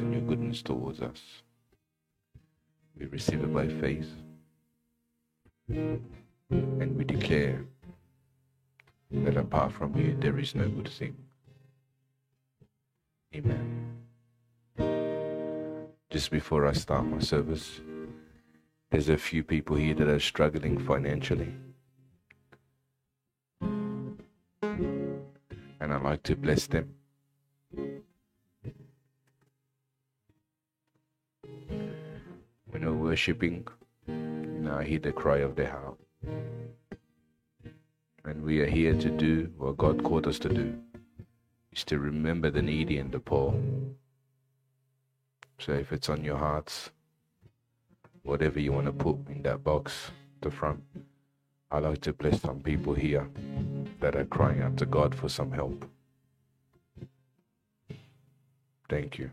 your goodness towards us. We receive it by faith. And we declare that apart from you, there is no good thing. Amen. Just before I start my service, there's a few people here that are struggling financially. And I'd like to bless them. You know, I hear the cry of the heart. And we are here to do what God called us to do, is to remember the needy and the poor. So if it's on your hearts, whatever you want to put in that box, the front, I like to bless some people here that are crying out to God for some help. Thank you.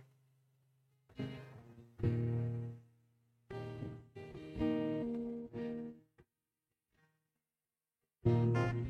Good.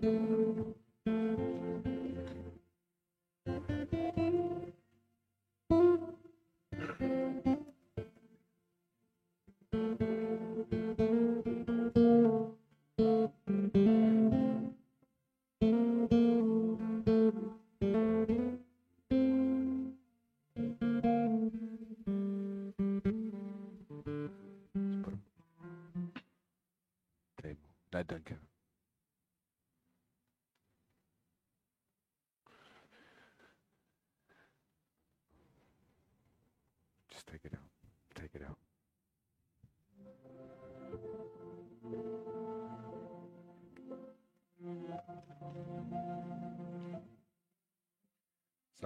Table.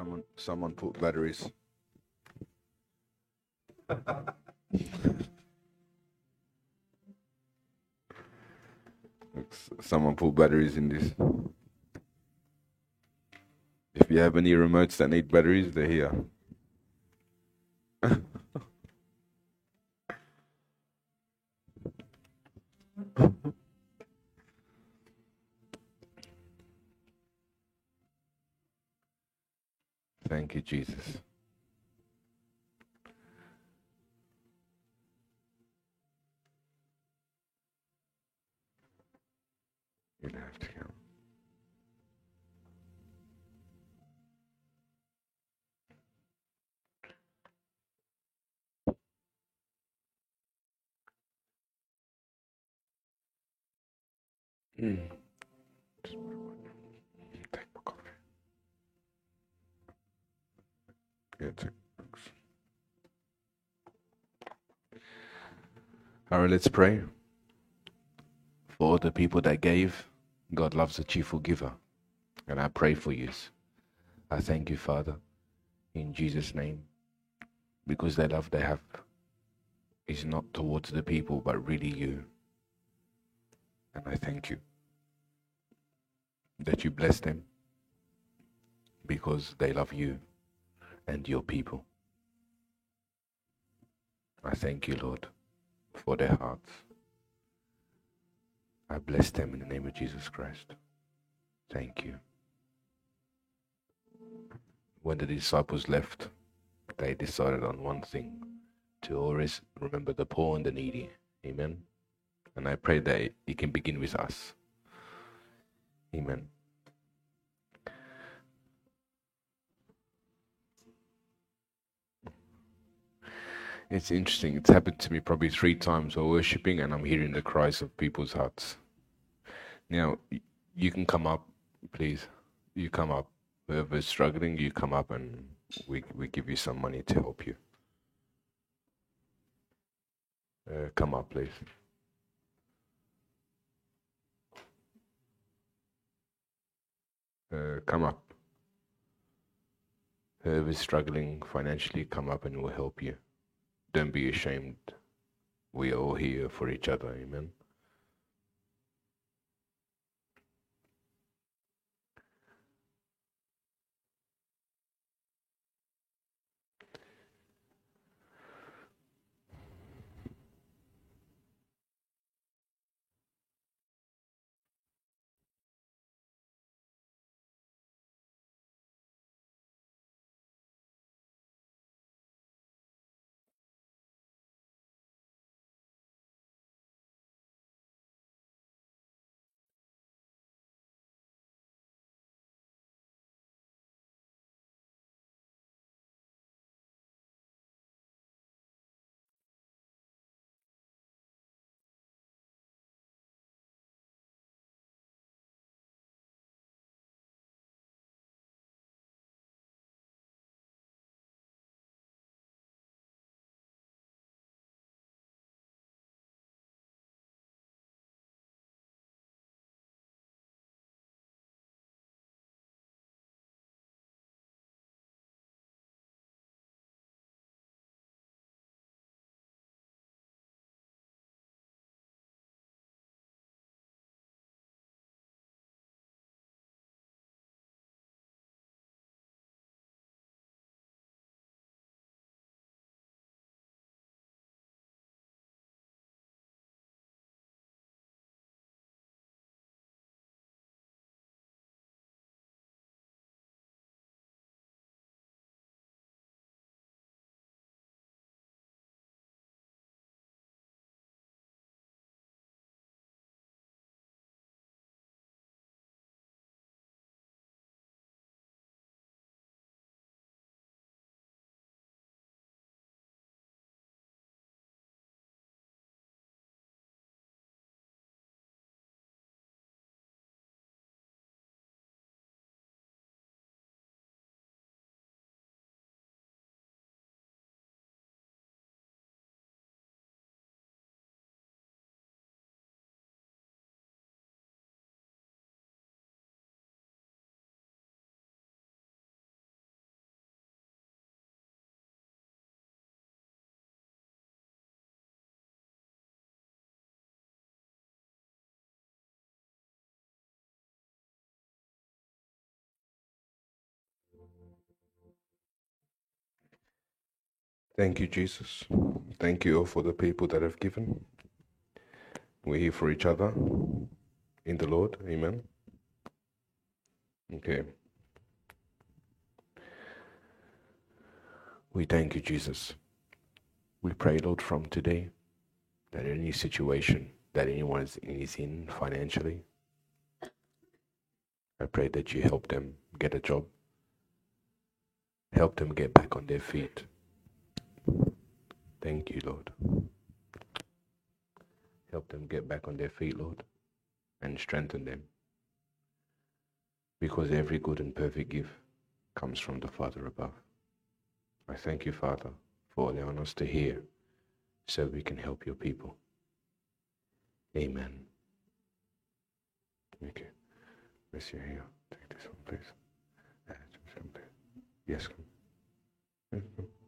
Someone, someone put batteries. Someone put batteries in this. If you have any remotes that need batteries, they're here. Let's pray. For all the people that gave, God loves a cheerful giver. And I pray for you. I thank you, Father, in Jesus' name. because the love they have is not towards the people, but really you. And I thank you that you bless them because they love you and your people. I thank you, Lord, for their hearts. I bless them in the name of Jesus Christ. Thank you. When the disciples left, they decided on one thing to always remember the poor and the needy. Amen. And I pray that it can begin with us. Amen. It's interesting. It's happened to me probably three times while worshiping, and I'm hearing the cries of people's hearts. Now, you can come up, please. You come up. Whoever's struggling, you come up, and we we give you some money to help you. Uh, come up, please. Uh, come up. Whoever's struggling financially, come up and we'll help you. Don't be ashamed. We are all here for each other. Amen. Thank you, Jesus. Thank you all for the people that have given. We're here for each other in the Lord. Amen. Okay. We thank you, Jesus. We pray, Lord, from today that any situation that anyone is in financially, I pray that you help them get a job, help them get back on their feet Thank you, Lord. Help them get back on their feet, Lord, and strengthen them. Because every good and perfect gift comes from the Father above. I thank you, Father, for allowing us to hear so we can help your people. Amen. You. Miss you here. Take this one, please. Uh, yes, come. Mm-hmm.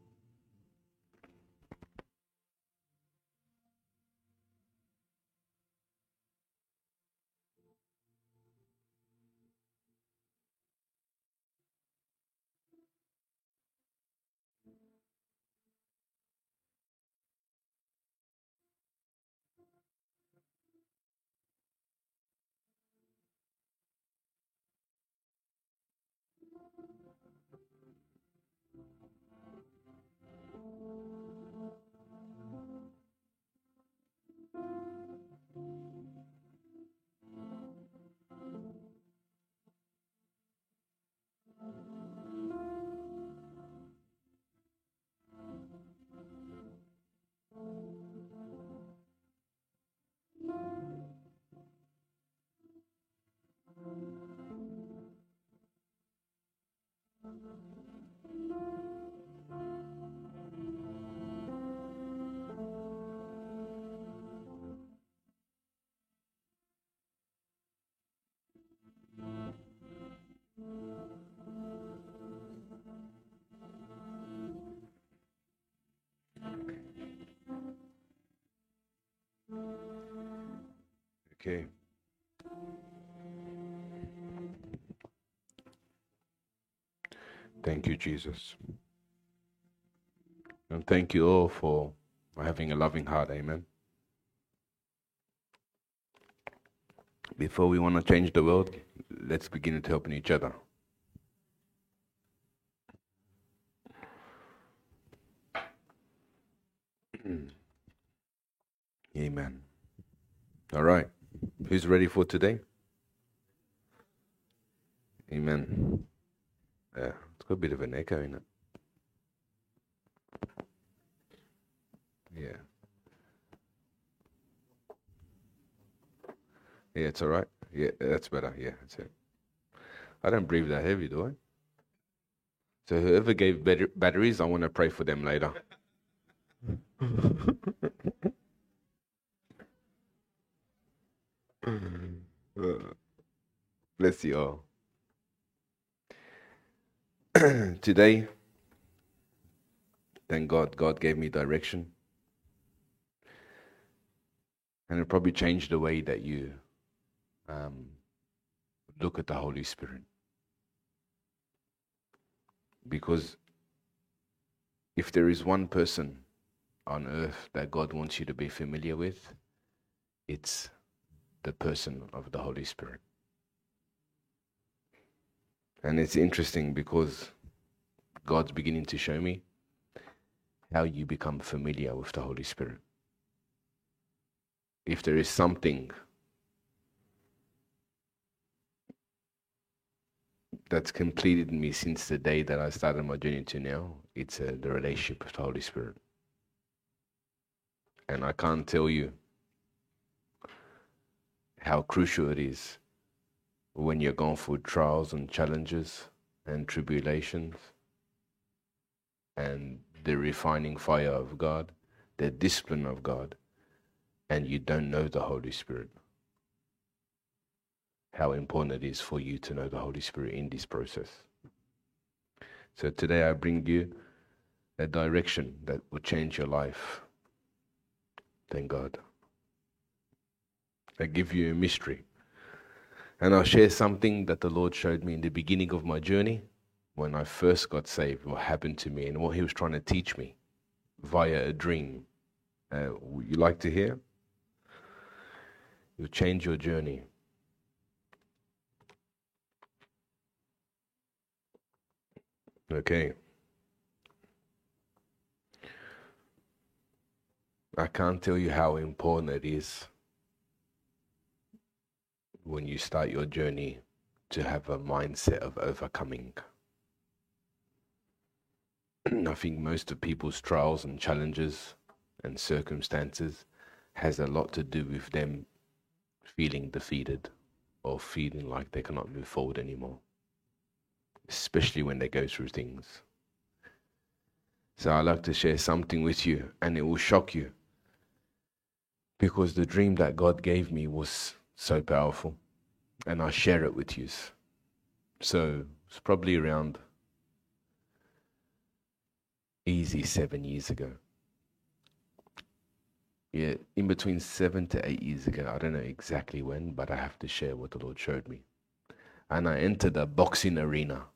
Okay. Thank you, Jesus. And thank you all for having a loving heart. Amen. Before we want to change the world, let's begin with helping each other. Amen. All right. Who's ready for today? Amen. Yeah, it's got a bit of an echo in it. Yeah. Yeah, it's all right. Yeah, that's better. Yeah, that's it. I don't breathe that heavy, do I? So whoever gave batteries, I want to pray for them later. Bless you all. Today, thank God, God gave me direction. And it probably changed the way that you um, look at the Holy Spirit. Because if there is one person on earth that God wants you to be familiar with, it's the person of the Holy Spirit. And it's interesting because God's beginning to show me how you become familiar with the Holy Spirit. If there is something that's completed me since the day that I started my journey to now, it's uh, the relationship with the Holy Spirit. And I can't tell you how crucial it is when you're going through trials and challenges and tribulations and the refining fire of God, the discipline of God, and you don't know the Holy Spirit. How important it is for you to know the Holy Spirit in this process. So today I bring you a direction that will change your life. Thank God. I give you a mystery. And I'll share something that the Lord showed me in the beginning of my journey when I first got saved, what happened to me, and what He was trying to teach me via a dream. Uh, you like to hear? You'll change your journey. Okay. I can't tell you how important it is when you start your journey to have a mindset of overcoming. I think most of people's trials and challenges and circumstances has a lot to do with them feeling defeated or feeling like they cannot move forward anymore, especially when they go through things. So I'd like to share something with you, and it will shock you because the dream that God gave me was so powerful, and I share it with you. So it's probably around easy seven years ago. Yeah, in between seven to eight years ago. I don't know exactly when, but I have to share what the Lord showed me. And I entered a boxing arena.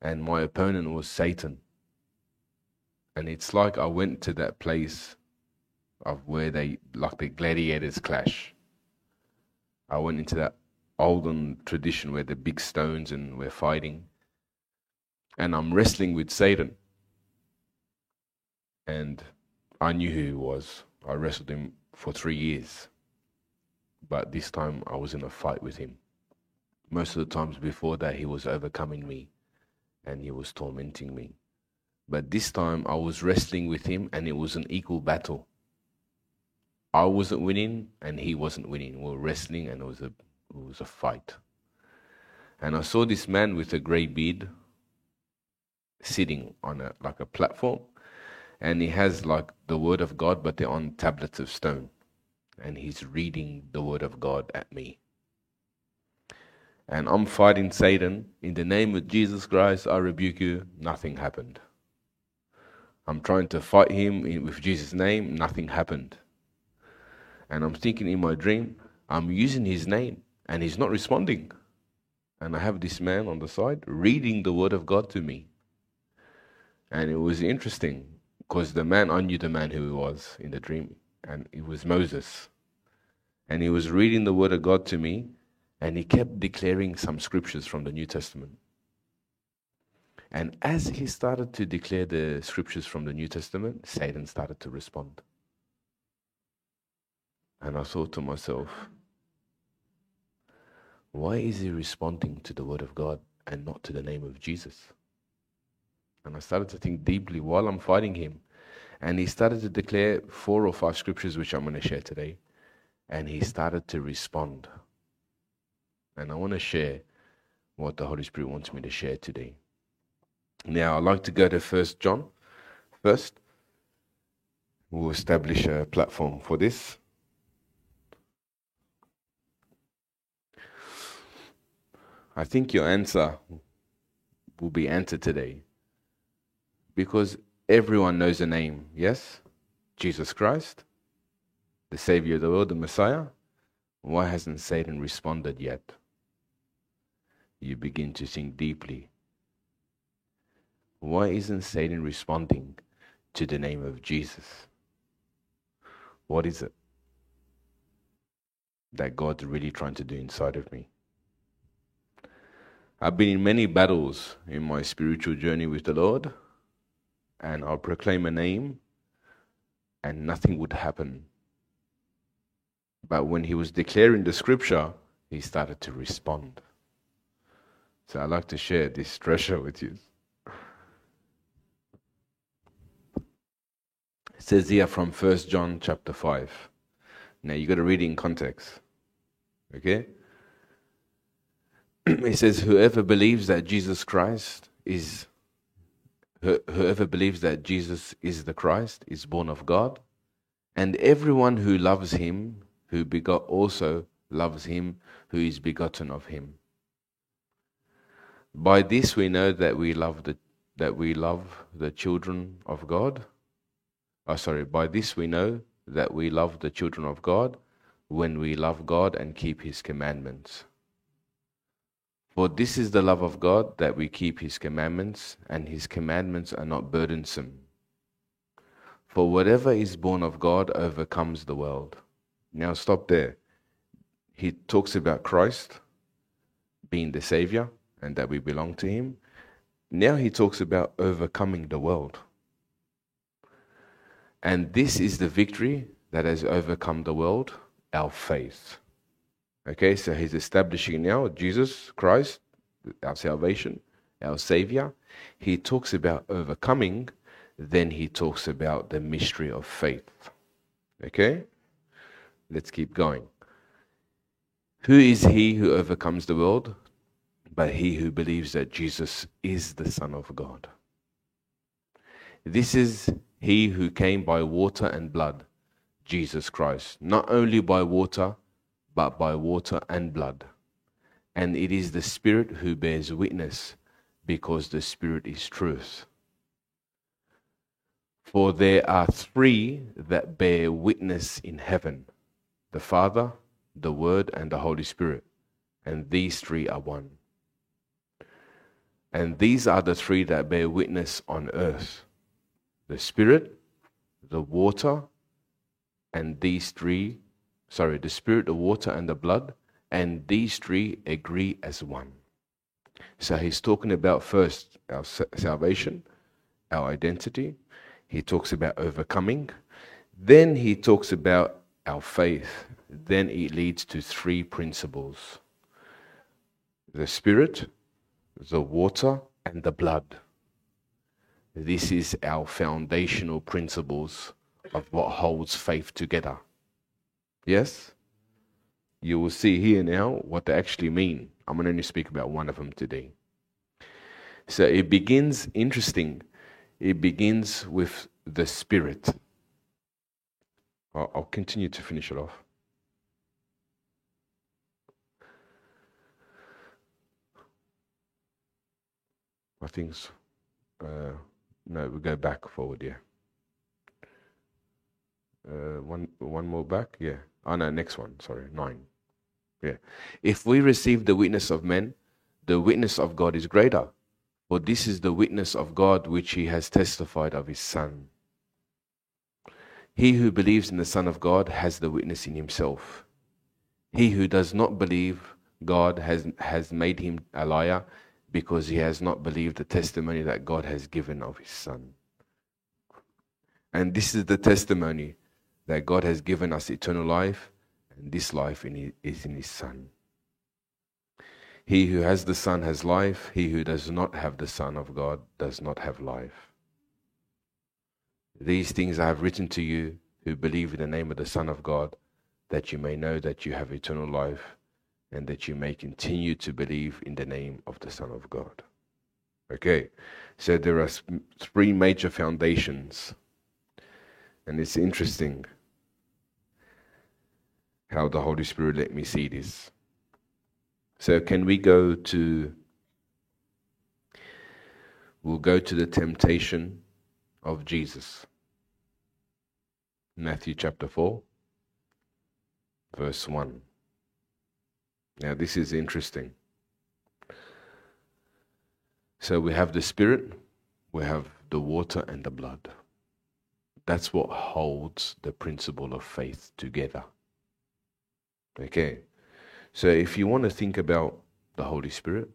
And my opponent was Satan. And it's like I went to that place of where they like the gladiators clash. I went into that olden tradition where the big stones and we're fighting, and I'm wrestling with Satan. And I knew who he was. I wrestled him for three years, but this time I was in a fight with him. Most of the times before that, he was overcoming me and he was tormenting me. But this time I was wrestling with him and it was an equal battle. I wasn't winning and he wasn't winning. We were wrestling and it was a it was a fight. And I saw this man with a grey beard sitting on a like a platform and he has like the word of God but they're on tablets of stone and he's reading the word of God at me. And I'm fighting Satan in the name of Jesus Christ I rebuke you nothing happened. I'm trying to fight him with Jesus name nothing happened. And I'm thinking in my dream I'm using his name and he's not responding. And I have this man on the side reading the word of God to me. And it was interesting because the man, I knew the man who he was in the dream, and it was Moses. And he was reading the word of God to me, and he kept declaring some scriptures from the New Testament. And as he started to declare the scriptures from the New Testament, Satan started to respond. And I thought to myself, why is he responding to the word of God and not to the name of Jesus? And I started to think deeply while I'm fighting him. And he started to declare four or five scriptures, which I'm going to share today. And he started to respond. And I want to share what the Holy Spirit wants me to share today. Now, I'd like to go to First John first. We'll establish a platform for this. I think your answer will be answered today because everyone knows the name, yes? Jesus Christ, the Savior of the world, the Messiah. Why hasn't Satan responded yet? You begin to think deeply. Why isn't Satan responding to the name of Jesus? What is it that God's really trying to do inside of me? I've been in many battles in my spiritual journey with the Lord and I'll proclaim a name, and nothing would happen. But when he was declaring the scripture, he started to respond. So I'd like to share this treasure with you. It says here from 1 John chapter 5. Now you got to read it in context. Okay? It says, Whoever believes that Jesus Christ is Whoever believes that Jesus is the Christ is born of God, and everyone who loves him, who begot also loves him who is begotten of him. By this we know that we love the that we love the children of God. Oh, sorry, by this we know that we love the children of God when we love God and keep his commandments. For this is the love of God, that we keep his commandments, and his commandments are not burdensome. For whatever is born of God overcomes the world. Now, stop there. He talks about Christ being the Savior and that we belong to him. Now, he talks about overcoming the world. And this is the victory that has overcome the world our faith. Okay, so he's establishing now Jesus Christ, our salvation, our Savior. He talks about overcoming, then he talks about the mystery of faith. Okay, let's keep going. Who is he who overcomes the world? But he who believes that Jesus is the Son of God. This is he who came by water and blood, Jesus Christ. Not only by water, but by water and blood. And it is the Spirit who bears witness, because the Spirit is truth. For there are three that bear witness in heaven the Father, the Word, and the Holy Spirit. And these three are one. And these are the three that bear witness on earth the Spirit, the water, and these three sorry, the spirit, the water, and the blood, and these three agree as one. So he's talking about first our salvation, our identity. He talks about overcoming. Then he talks about our faith. Then it leads to three principles the spirit, the water, and the blood. This is our foundational principles of what holds faith together. Yes? you will see here now what they actually mean. I'm going to only speak about one of them today. So it begins, interesting, it begins with the Spirit. I'll, continue to finish it off. I think, uh, no, we go back forward, yeah. Uh, one, one more back, yeah. Oh no, next one, sorry, nine. Yeah. If we receive the witness of men, the witness of God is greater. For this is the witness of God which he has testified of his Son. He who believes in the Son of God has the witness in himself. He who does not believe God has, has made him a liar because he has not believed the testimony that God has given of his Son. And this is the testimony that God has given us eternal life, and this life is in his Son. He who has the Son has life. He who does not have the Son of God does not have life. These things I have written to you who believe in the name of the Son of God, that you may know that you have eternal life, and that you may continue to believe in the name of the Son of God. Okay, so there are three major foundations, and it's interesting how the Holy Spirit let me see this. So, can we go to, we'll go to the temptation of Jesus. Matthew chapter 4, verse 1. Now, this is interesting. So, we have the Spirit, we have the water and the blood. That's what holds the principle of faith together. Okay. So if you want to think about the Holy Spirit,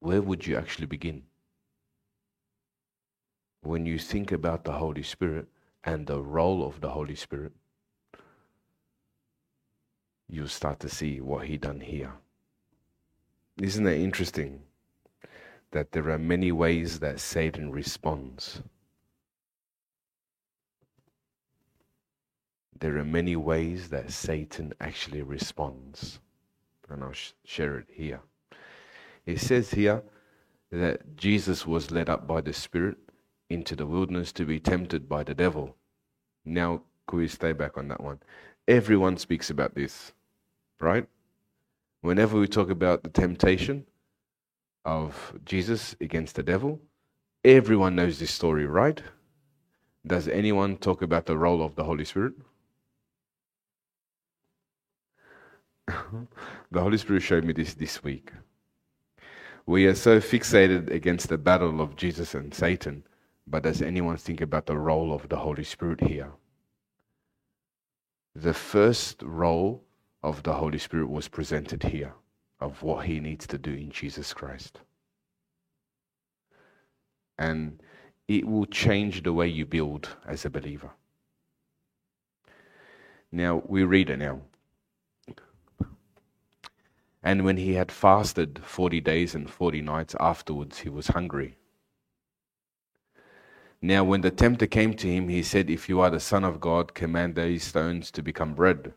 where would you actually begin? When you think about the Holy Spirit and the role of the Holy Spirit, you'll start to see what he done here. Isn't it interesting that there are many ways that Satan responds? There are many ways that Satan actually responds. And I'll sh- share it here. It says here that Jesus was led up by the Spirit into the wilderness to be tempted by the devil. Now, could we stay back on that one? Everyone speaks about this, right? Whenever we talk about the temptation of Jesus against the devil, everyone knows this story, right? Does anyone talk about the role of the Holy Spirit? the Holy Spirit showed me this this week. We are so fixated against the battle of Jesus and Satan, but does anyone think about the role of the Holy Spirit here? The first role of the Holy Spirit was presented here of what he needs to do in Jesus Christ. And it will change the way you build as a believer. Now, we read it now. And when he had fasted 40 days and 40 nights afterwards, he was hungry. Now, when the tempter came to him, he said, If you are the Son of God, command these stones to become bread.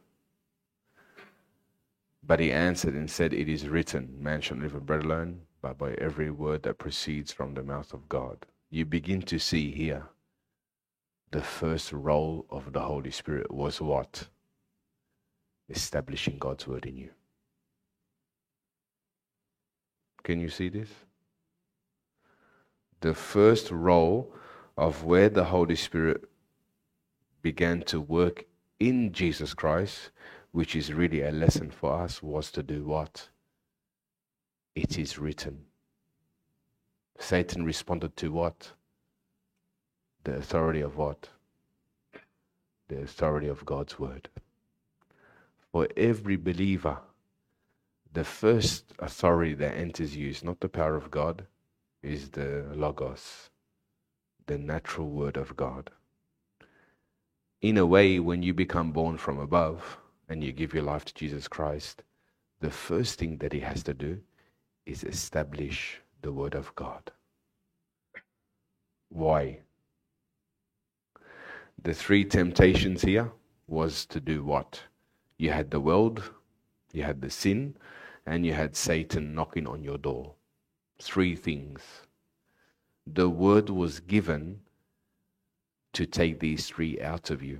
But he answered and said, It is written, Man shall live by bread alone, but by every word that proceeds from the mouth of God. You begin to see here the first role of the Holy Spirit was what? Establishing God's word in you. Can you see this? The first role of where the Holy Spirit began to work in Jesus Christ, which is really a lesson for us, was to do what? It is written. Satan responded to what? The authority of what? The authority of God's word. For every believer, the first authority that enters you is not the power of God, is the Logos, the natural word of God. In a way, when you become born from above and you give your life to Jesus Christ, the first thing that He has to do is establish the word of God. Why? The three temptations here was to do what? You had the world, you had the sin, and you had Satan knocking on your door. Three things. The word was given to take these three out of you.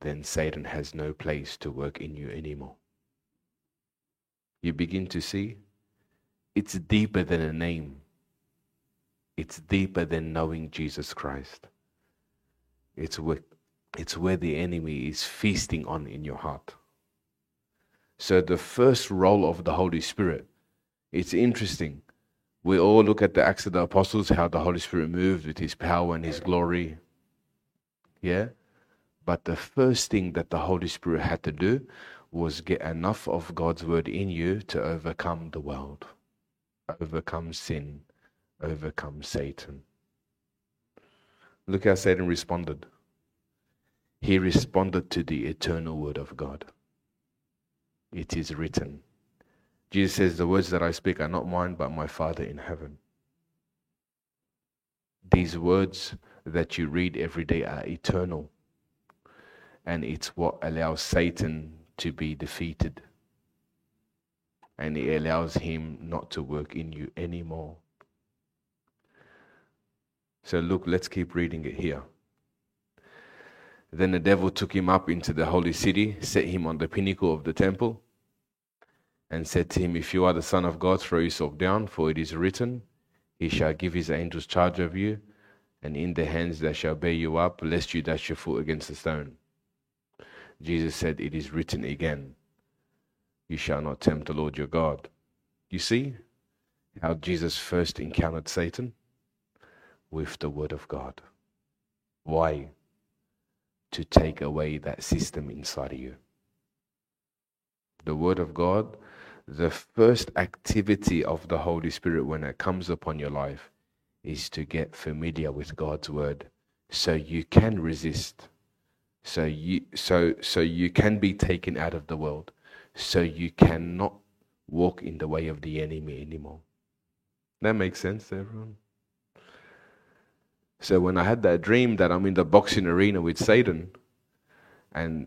Then Satan has no place to work in you anymore. You begin to see it's deeper than a name, it's deeper than knowing Jesus Christ. It's where, it's where the enemy is feasting on in your heart. So, the first role of the Holy Spirit, it's interesting. We all look at the Acts of the Apostles, how the Holy Spirit moved with his power and his glory. Yeah? But the first thing that the Holy Spirit had to do was get enough of God's word in you to overcome the world, overcome sin, overcome Satan. Look how Satan responded. He responded to the eternal word of God. It is written. Jesus says, The words that I speak are not mine, but my Father in heaven. These words that you read every day are eternal. And it's what allows Satan to be defeated. And it allows him not to work in you anymore. So, look, let's keep reading it here. Then the devil took him up into the holy city, set him on the pinnacle of the temple, and said to him, If you are the Son of God, throw yourself down, for it is written, He shall give his angels charge of you, and in their hands they shall bear you up, lest you dash your foot against a stone. Jesus said, It is written again, You shall not tempt the Lord your God. You see how Jesus first encountered Satan? With the Word of God. Why? To take away that system inside of you. The Word of God, the first activity of the Holy Spirit when it comes upon your life is to get familiar with God's Word so you can resist so you so so you can be taken out of the world so you cannot walk in the way of the enemy anymore that makes sense everyone so when i had that dream that i'm in the boxing arena with satan and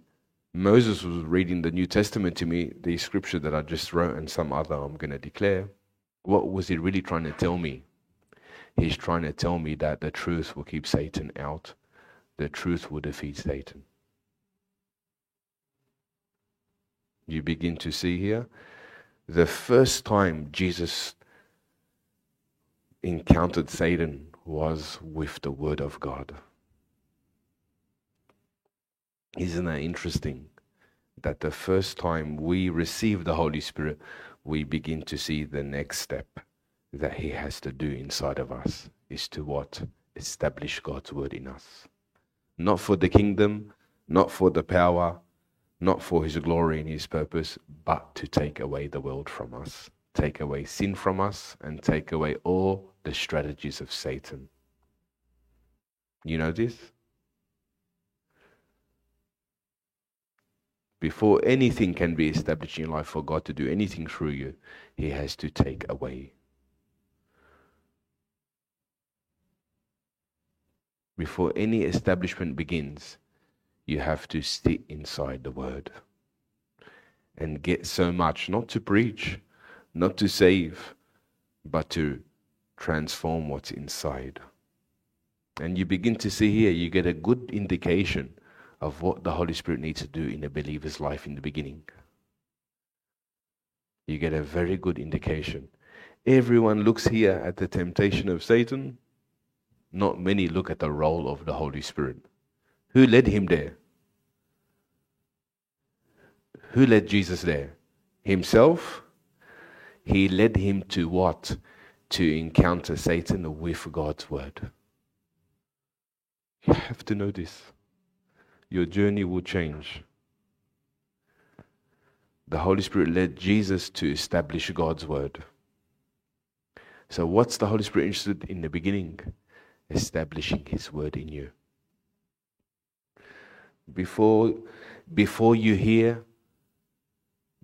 moses was reading the new testament to me the scripture that i just wrote and some other i'm going to declare what was he really trying to tell me he's trying to tell me that the truth will keep satan out the truth will defeat satan you begin to see here. The first time Jesus encountered Satan was with the Word of God. Isn't that interesting? That the first time we receive the Holy Spirit, we begin to see the next step that He has to do inside of us is to what? Establish God's Word in us. Not for the kingdom, not for the power, not for his glory and his purpose, but to take away the world from us, take away sin from us, and take away all the strategies of Satan. You know this? Before anything can be established in life for God to do anything through you, He has to take away. Before any establishment begins, you have to sit inside the word and get so much, not to preach, not to save, but to transform what's inside. And you begin to see here, you get a good indication of what the Holy Spirit needs to do in a believer's life in the beginning. You get a very good indication. Everyone looks here at the temptation of Satan. Not many look at the role of the Holy Spirit. Who led him there? Who led Jesus there? Himself? He led him to what? To encounter Satan with God's word. You have to know this. Your journey will change. The Holy Spirit led Jesus to establish God's word. So, what's the Holy Spirit interested in the beginning? Establishing His word in you before, before you hear,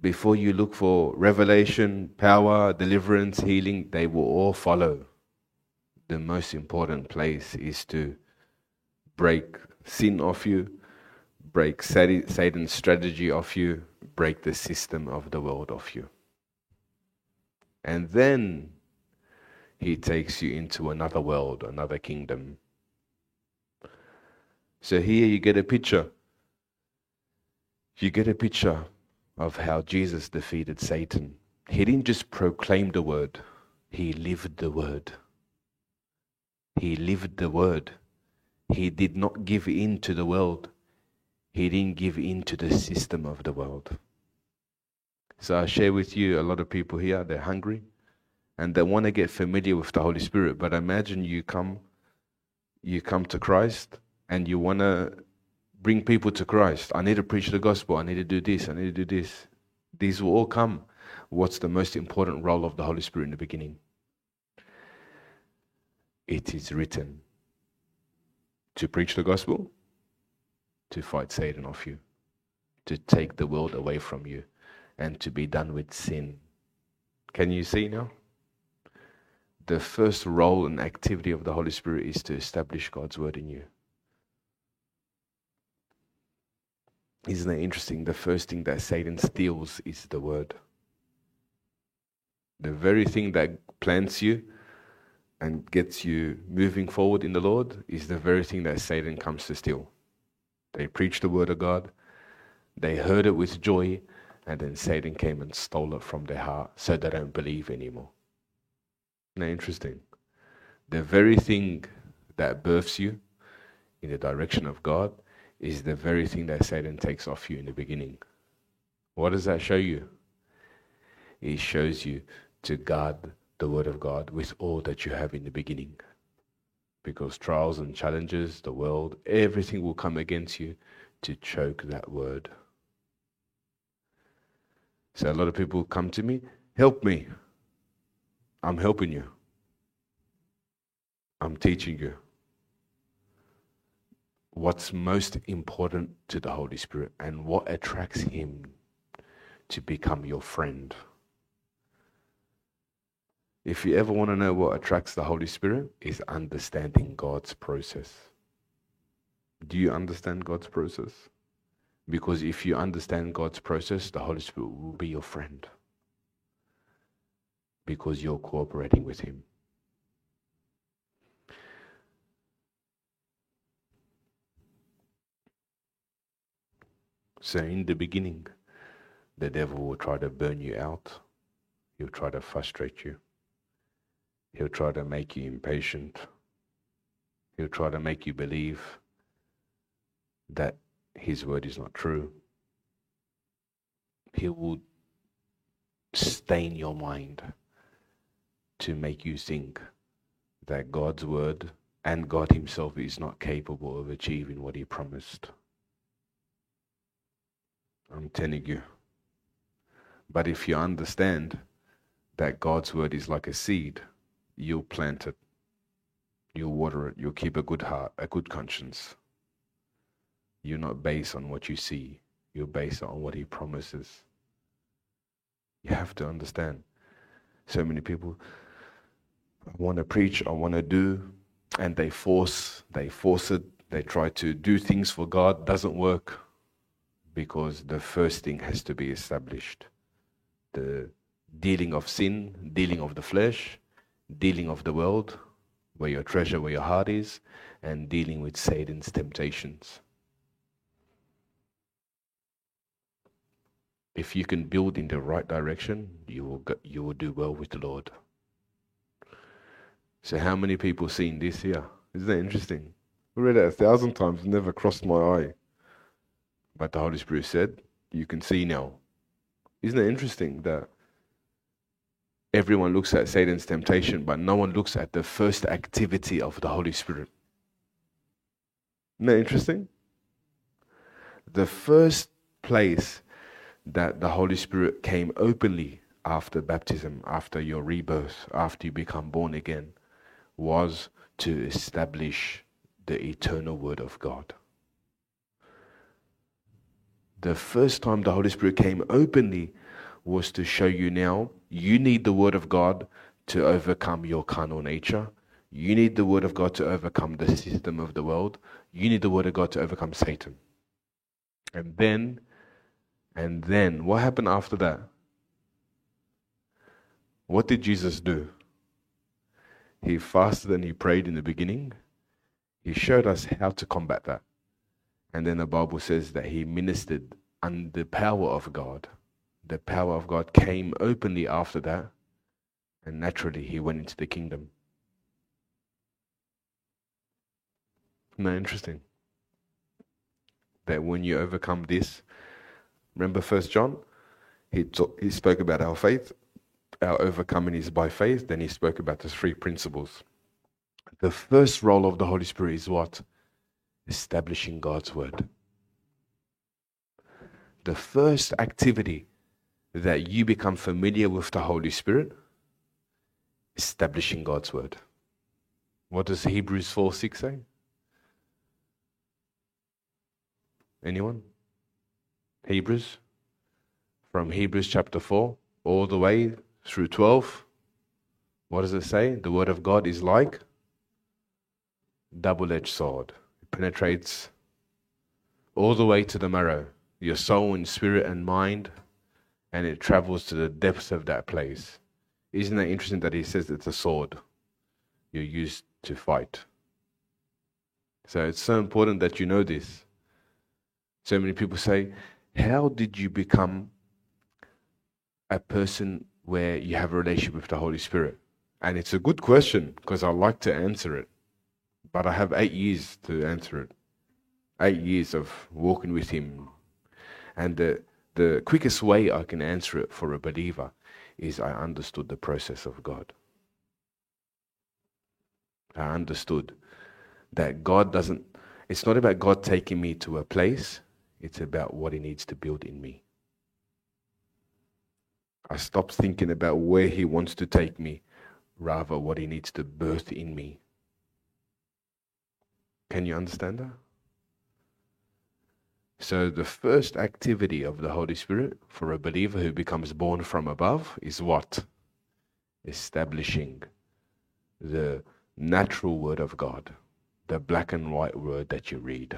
before you look for revelation, power, deliverance, healing, they will all follow. The most important place is to break sin off you, break Satan's strategy of you, break the system of the world of you. And then he takes you into another world, another kingdom. So here you get a picture. You get a picture of how Jesus defeated Satan. He didn't just proclaim the word, he lived the word. He lived the word. He did not give in to the world. He didn't give in to the system of the world. So I share with you a lot of people here, they're hungry and they want to get familiar with the Holy Spirit. But imagine you come you come to Christ and you want to bring people to Christ. I need to preach the gospel. I need to do this. I need to do this. These will all come. What's the most important role of the Holy Spirit in the beginning? It is written to preach the gospel, to fight Satan off you, to take the world away from you, and to be done with sin. Can you see now? The first role and activity of the Holy Spirit is to establish God's word in you. Isn't it interesting? The first thing that Satan steals is the word. The very thing that plants you and gets you moving forward in the Lord is the very thing that Satan comes to steal. They preached the word of God, they heard it with joy, and then Satan came and stole it from their heart so they don't believe anymore. Isn't that interesting? The very thing that births you in the direction of God is the very thing that Satan takes off you in the beginning. What does that show you? It shows you to guard the Word of God with all that you have in the beginning. Because trials and challenges, the world, everything will come against you to choke that Word. So a lot of people come to me, help me. I'm helping you. I'm teaching you what's most important to the Holy Spirit and what attracts Him to become your friend. If you ever want to know what attracts the Holy Spirit, is understanding God's process. Do you understand God's process? Because if you understand God's process, the Holy Spirit will be your friend. Because you're cooperating with Him. So, in the beginning, the devil will try to burn you out, he'll try to frustrate you, he'll try to make you impatient, he'll try to make you believe that his word is not true. He will stain your mind to make you think that God's word and God Himself is not capable of achieving what He promised. I'm telling you. But if you understand that God's word is like a seed, you'll plant it, you'll water it, you'll keep a good heart, a good conscience. You're not based on what you see, you're based on what He promises. You have to understand. So many people want to preach, I want to do, and they force, they force it, they try to do things for God, doesn't work because the first thing has to be established the dealing of sin, dealing of the flesh, dealing of the world, where your treasure, where your heart is, and dealing with Satan's temptations. If you can build in the right direction, you will, go, you will do well with the Lord. So, how many people seen this here? Isn't that interesting? I read it a thousand times, never crossed my eye. But the Holy Spirit said, You can see now. Isn't it interesting that everyone looks at Satan's temptation, but no one looks at the first activity of the Holy Spirit? Isn't that interesting? The first place that the Holy Spirit came openly after baptism, after your rebirth, after you become born again, was to establish the eternal Word of God the first time the Holy Spirit came openly was to show you now you need the Word of God to overcome your carnal nature. You need the Word of God to overcome the system of the world. You need the Word of God to overcome Satan. And then, and then, what happened after that? What did Jesus do? He fasted and he prayed in the beginning. He showed us how to combat that. And then the Bible says that he ministered under the power of God. The power of God came openly after that, and naturally he went into the kingdom. Isn't that interesting? That when you overcome this, remember First John, he he spoke about our faith. Our overcoming is by faith. Then he spoke about the three principles. The first role of the Holy Spirit is what? Establishing God's word. The first activity that you become familiar with the Holy Spirit, establishing God's word. What does Hebrews 4 6 say? Anyone? Hebrews? From Hebrews chapter 4 all the way through 12. What does it say? The word of God is like double edged sword. Penetrates all the way to the marrow, your soul and spirit and mind, and it travels to the depths of that place. Isn't that interesting that he says it's a sword you're used to fight? So it's so important that you know this. So many people say, How did you become a person where you have a relationship with the Holy Spirit? And it's a good question because I like to answer it. But I have eight years to answer it. Eight years of walking with Him. And the, the quickest way I can answer it for a believer is I understood the process of God. I understood that God doesn't, it's not about God taking me to a place, it's about what He needs to build in me. I stopped thinking about where He wants to take me, rather, what He needs to birth in me. Can you understand that? So, the first activity of the Holy Spirit for a believer who becomes born from above is what? Establishing the natural word of God, the black and white word that you read.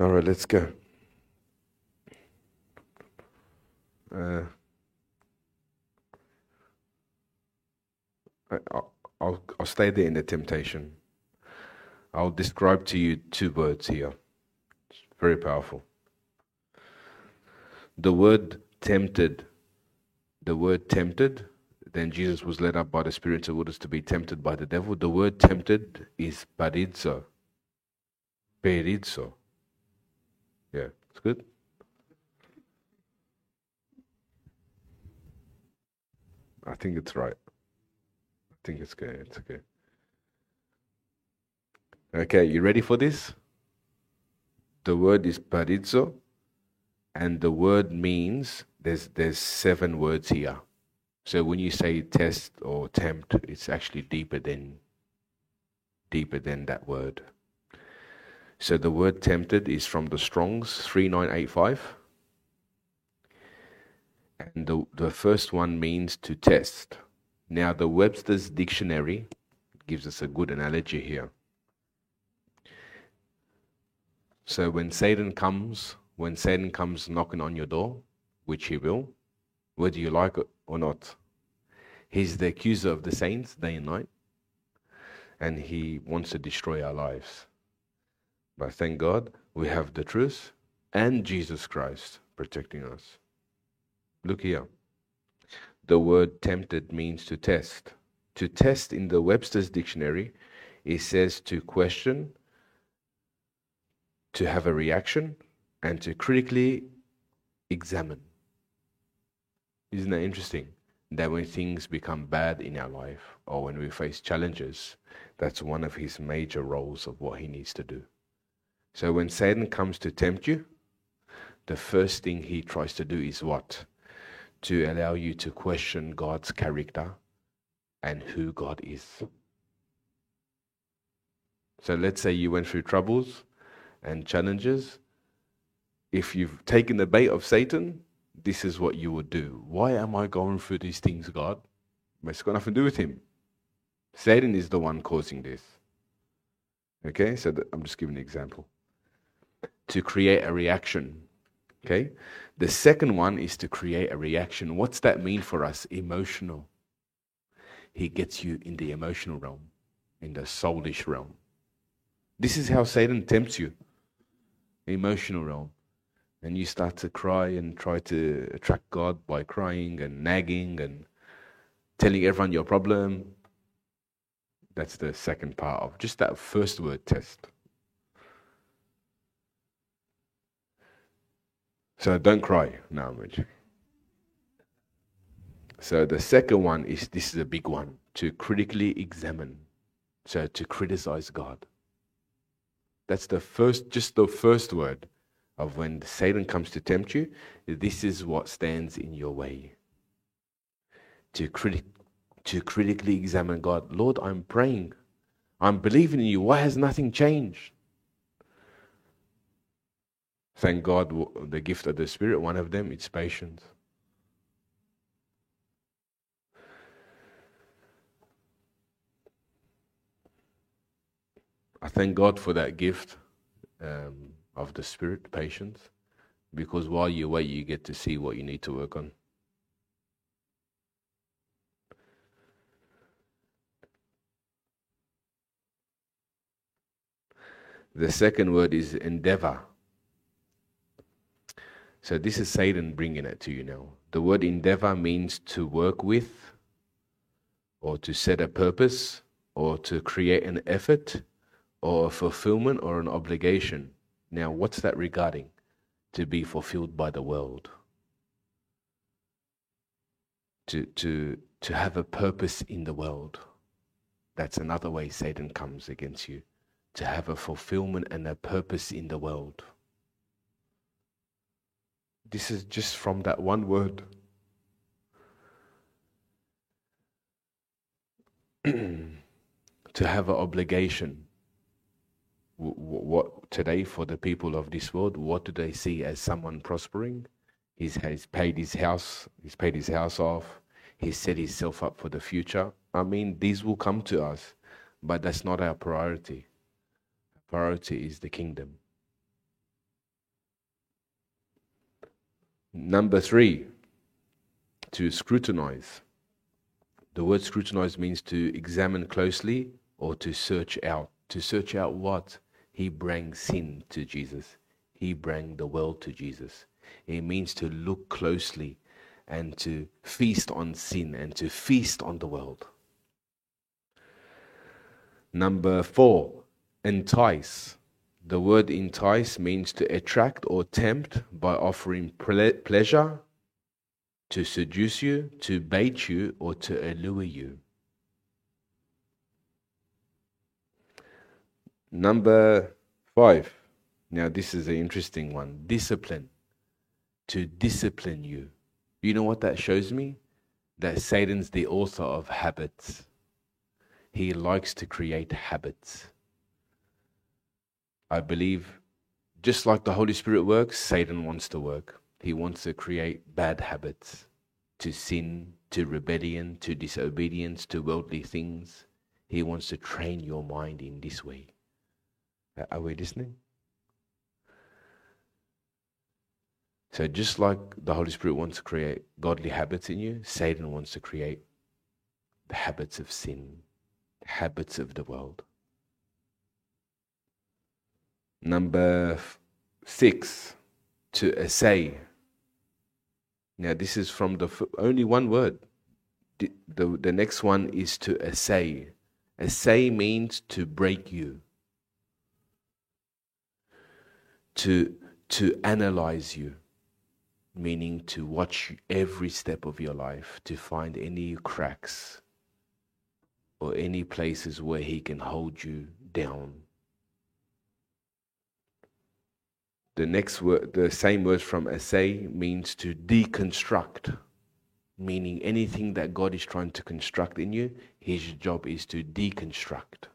All right, let's go. Uh, I, I'll, I'll stay there in the temptation. I'll describe to you two words here. It's very powerful. The word tempted, the word tempted, then Jesus was led up by the Spirit to orders to be tempted by the devil. The word tempted is parizo. Perizo. Yeah, it's good. I think it's right. Think it's good. It's okay. Okay, you ready for this? The word is parizo, and the word means there's there's seven words here. So when you say test or tempt, it's actually deeper than deeper than that word. So the word tempted is from the Strong's 3985. And the, the first one means to test. Now, the Webster's Dictionary gives us a good analogy here. So, when Satan comes, when Satan comes knocking on your door, which he will, whether you like it or not, he's the accuser of the saints day and night, and he wants to destroy our lives. But thank God we have the truth and Jesus Christ protecting us. Look here. The word tempted means to test. To test in the Webster's dictionary, it says to question, to have a reaction, and to critically examine. Isn't that interesting? That when things become bad in our life or when we face challenges, that's one of his major roles of what he needs to do. So when Satan comes to tempt you, the first thing he tries to do is what? To allow you to question God's character and who God is. So let's say you went through troubles and challenges. If you've taken the bait of Satan, this is what you would do. Why am I going through these things, God? It's got nothing to do with him. Satan is the one causing this. Okay, so I'm just giving an example. To create a reaction. Okay, the second one is to create a reaction. What's that mean for us? Emotional. He gets you in the emotional realm, in the soulish realm. This is how Satan tempts you emotional realm. And you start to cry and try to attract God by crying and nagging and telling everyone your problem. That's the second part of just that first word test. So don't cry now, Mitch. So the second one is this is a big one to critically examine. So to criticize God. That's the first, just the first word of when Satan comes to tempt you. This is what stands in your way. To, criti- to critically examine God. Lord, I'm praying. I'm believing in you. Why has nothing changed? Thank God, the gift of the Spirit, one of them, it's patience. I thank God for that gift um, of the Spirit, patience, because while you wait, you get to see what you need to work on. The second word is endeavor. So this is Satan bringing it to you now. The word endeavor means to work with, or to set a purpose, or to create an effort or a fulfillment or an obligation. Now, what's that regarding? To be fulfilled by the world. To, to, to have a purpose in the world. That's another way Satan comes against you. To have a fulfillment and a purpose in the world. This is just from that one word. to have an obligation. What today for the people of this world what do they see as someone prospering? He's, he's paid his house he's paid his house off he's set himself up for the future. I mean these will come to us but that's not our priority. Priority is the kingdom number three to scrutinize the word scrutinize means to examine closely or to search out to search out what he brings sin to Jesus. He brings the world to Jesus. It means to look closely and to feast on sin and to feast on the world. Number four, entice. The word entice means to attract or tempt by offering ple- pleasure, to seduce you, to bait you, or to allure you. Number five. Now, this is an interesting one discipline. To discipline you. You know what that shows me? That Satan's the author of habits. He likes to create habits. I believe, just like the Holy Spirit works, Satan wants to work. He wants to create bad habits, to sin, to rebellion, to disobedience, to worldly things. He wants to train your mind in this way. Uh, are we listening? So, just like the Holy Spirit wants to create godly habits in you, Satan wants to create the habits of sin, the habits of the world. Number six, to assay. Now, this is from the only one word. The, the, the next one is to assay. Assay means to break you to, to analyze you, meaning to watch every step of your life to find any cracks or any places where He can hold you down. The next word, the same word from assay means to deconstruct, meaning anything that God is trying to construct in you, His job is to deconstruct.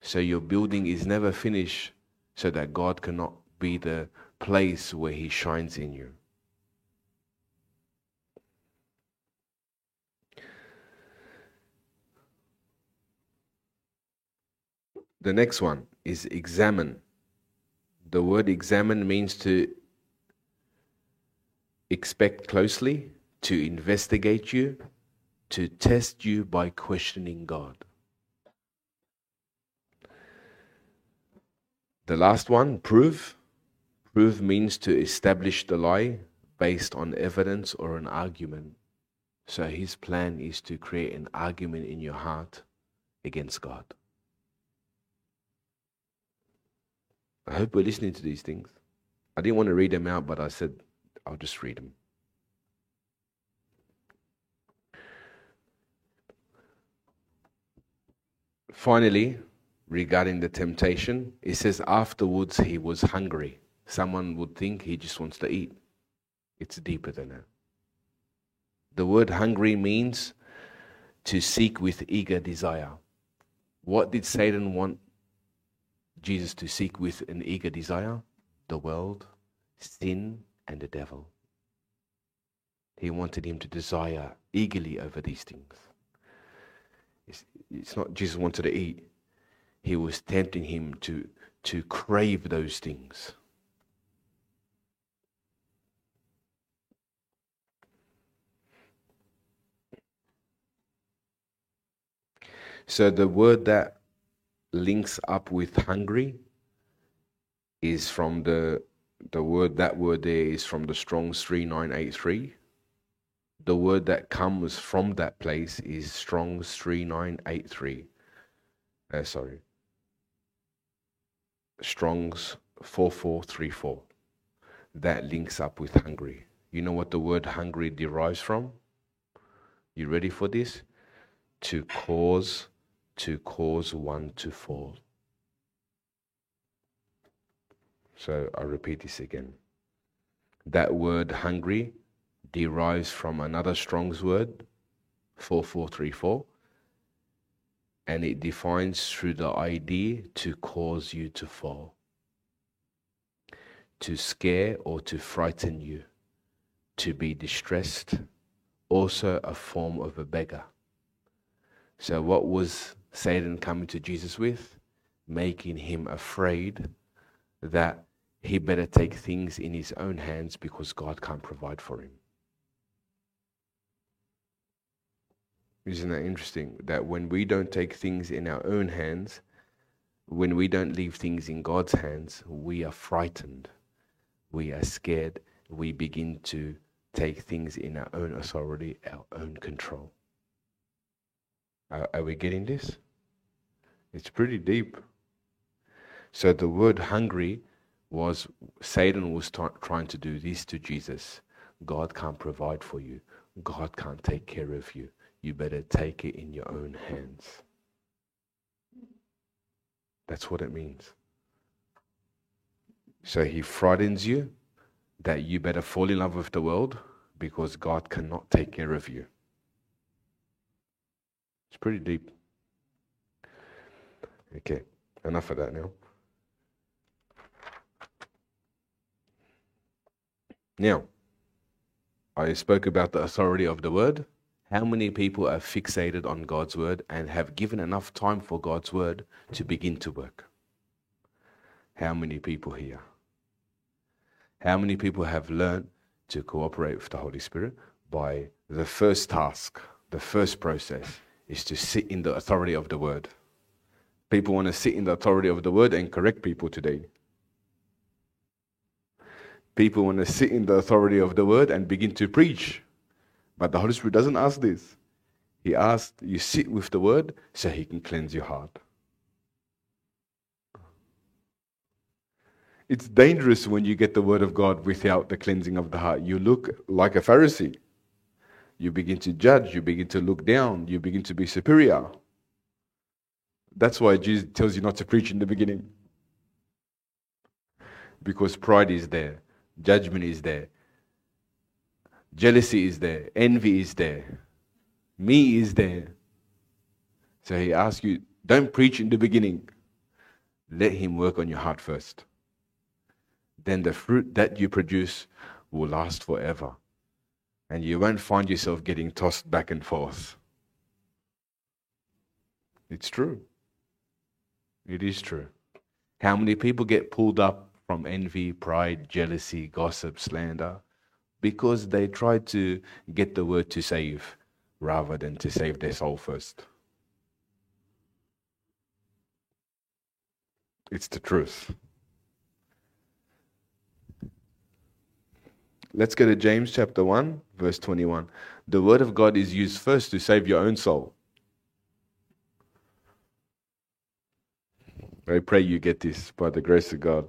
So your building is never finished so that God cannot be the place where He shines in you. the next one is examine. The word examine means to expect closely, to investigate you, to test you by questioning God. The last one, prove. Prove means to establish the lie based on evidence or an argument. So his plan is to create an argument in your heart against God. I hope we're listening to these things. I didn't want to read them out, but I said I'll just read them. Finally, regarding the temptation, it says afterwards he was hungry. Someone would think he just wants to eat. It's deeper than that. The word hungry means to seek with eager desire. What did Satan want Jesus to seek with an eager desire? The world, sin, and the devil. He wanted him to desire eagerly over these things. It's, it's not Jesus wanted to eat, he was tempting him to, to crave those things. So the word that links up with hungry is from the the word that word there is from the Strong's 3983. The word that comes from that place is Strong's 3983. Uh, sorry. Strong's 4434. That links up with hungry. You know what the word hungry derives from? You ready for this? To cause to cause one to fall. So I repeat this again. That word hungry derives from another Strong's word, 4434, and it defines through the idea to cause you to fall, to scare or to frighten you, to be distressed, also a form of a beggar. So, what was Satan coming to Jesus with, making him afraid that he better take things in his own hands because God can't provide for him. Isn't that interesting? That when we don't take things in our own hands, when we don't leave things in God's hands, we are frightened, we are scared, we begin to take things in our own authority, our own control. Are, are we getting this? It's pretty deep. So the word hungry was Satan was t- trying to do this to Jesus. God can't provide for you. God can't take care of you. You better take it in your own hands. That's what it means. So he frightens you that you better fall in love with the world because God cannot take care of you. It's pretty deep. Okay, enough of that now. Now, I spoke about the authority of the word. How many people are fixated on God's word and have given enough time for God's word to begin to work? How many people here? How many people have learned to cooperate with the Holy Spirit by the first task, the first process is to sit in the authority of the word? People want to sit in the authority of the word and correct people today. People want to sit in the authority of the word and begin to preach. But the Holy Spirit doesn't ask this. He asks you sit with the word so he can cleanse your heart. It's dangerous when you get the word of God without the cleansing of the heart. You look like a Pharisee. You begin to judge, you begin to look down, you begin to be superior. That's why Jesus tells you not to preach in the beginning. Because pride is there, judgment is there, jealousy is there, envy is there, me is there. So he asks you, don't preach in the beginning. Let him work on your heart first. Then the fruit that you produce will last forever. And you won't find yourself getting tossed back and forth. It's true. It is true. How many people get pulled up from envy, pride, jealousy, gossip, slander? Because they try to get the word to save rather than to save their soul first. It's the truth. Let's go to James chapter 1, verse 21. The word of God is used first to save your own soul. I pray you get this by the grace of God.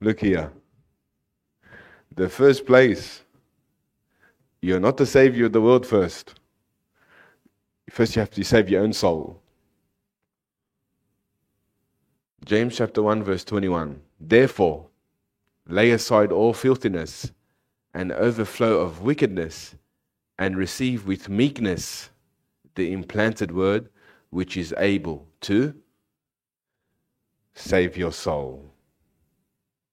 Look here. The first place, you're not the savior of the world first. First, you have to save your own soul. James chapter 1, verse 21. Therefore, lay aside all filthiness and overflow of wickedness, and receive with meekness the implanted word which is able to save your soul.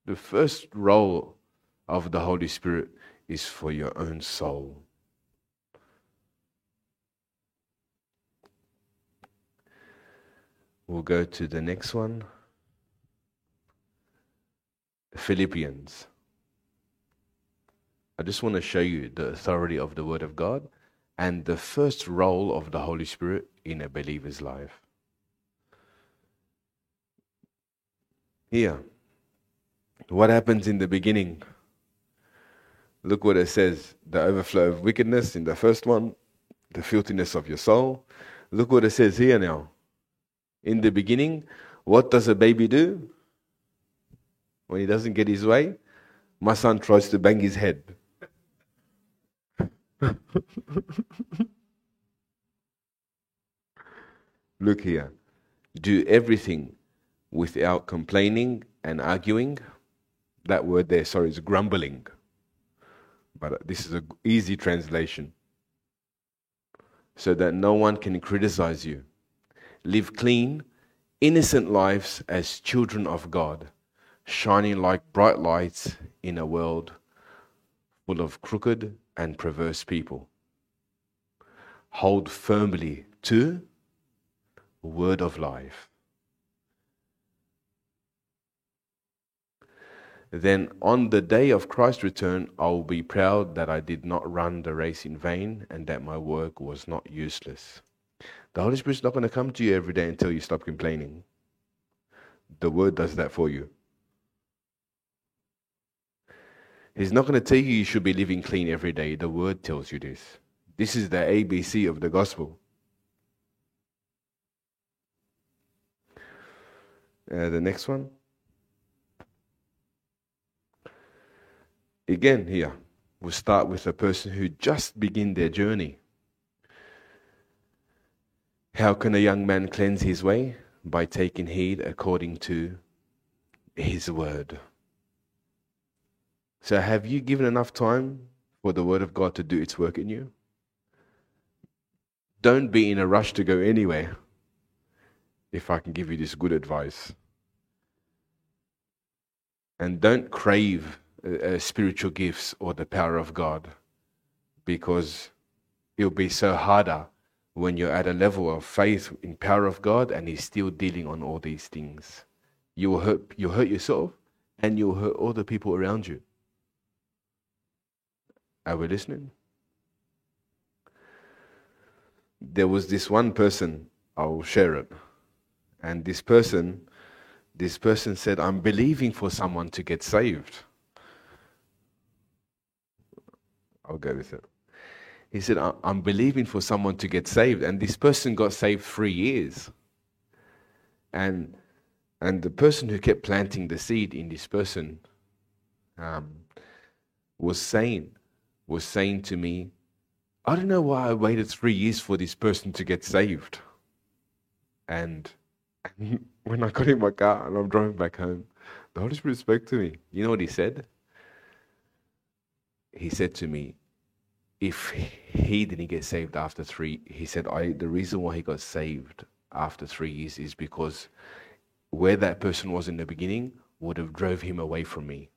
The first role of the Holy Spirit is for your own soul. We'll go to the next one Philippians. I just want to show you the authority of the Word of God and the first role of the Holy Spirit in a believer's life. Here, what happens in the beginning? Look what it says the overflow of wickedness in the first one, the filthiness of your soul. Look what it says here now. In the beginning, what does a baby do? When he doesn't get his way, my son tries to bang his head. Look here. Do everything without complaining and arguing. That word there, sorry, is grumbling. But this is an easy translation. So that no one can criticize you. Live clean, innocent lives as children of God, shining like bright lights in a world full of crooked and perverse people. Hold firmly to the word of life. Then on the day of Christ's return, I will be proud that I did not run the race in vain and that my work was not useless. The Holy Spirit's not going to come to you every day until you stop complaining. The Word does that for you. He's not going to tell you you should be living clean every day. The Word tells you this. This is the ABC of the gospel. Uh, the next one. Again, here, we'll start with a person who just begin their journey. How can a young man cleanse his way? By taking heed according to his word. So, have you given enough time for the word of God to do its work in you? Don't be in a rush to go anywhere, if I can give you this good advice. And don't crave uh, spiritual gifts or the power of God because it'll be so harder when you're at a level of faith in power of God and He's still dealing on all these things. You will hurt, you'll hurt yourself and you'll hurt all the people around you. Are we listening? There was this one person, I'll share it. And this person, this person said, I'm believing for someone to get saved. I'll go with it. He said, I'm believing for someone to get saved. And this person got saved three years. And, and the person who kept planting the seed in this person um, was saying, was saying to me, I don't know why I waited three years for this person to get saved. And, when I got in my car and I'm driving back home, the Holy Spirit spoke to me. You know what he said? He said to me, if he didn't get saved after three, he said, I, the reason why he got saved after three years is because where that person was in the beginning would have drove him away from me.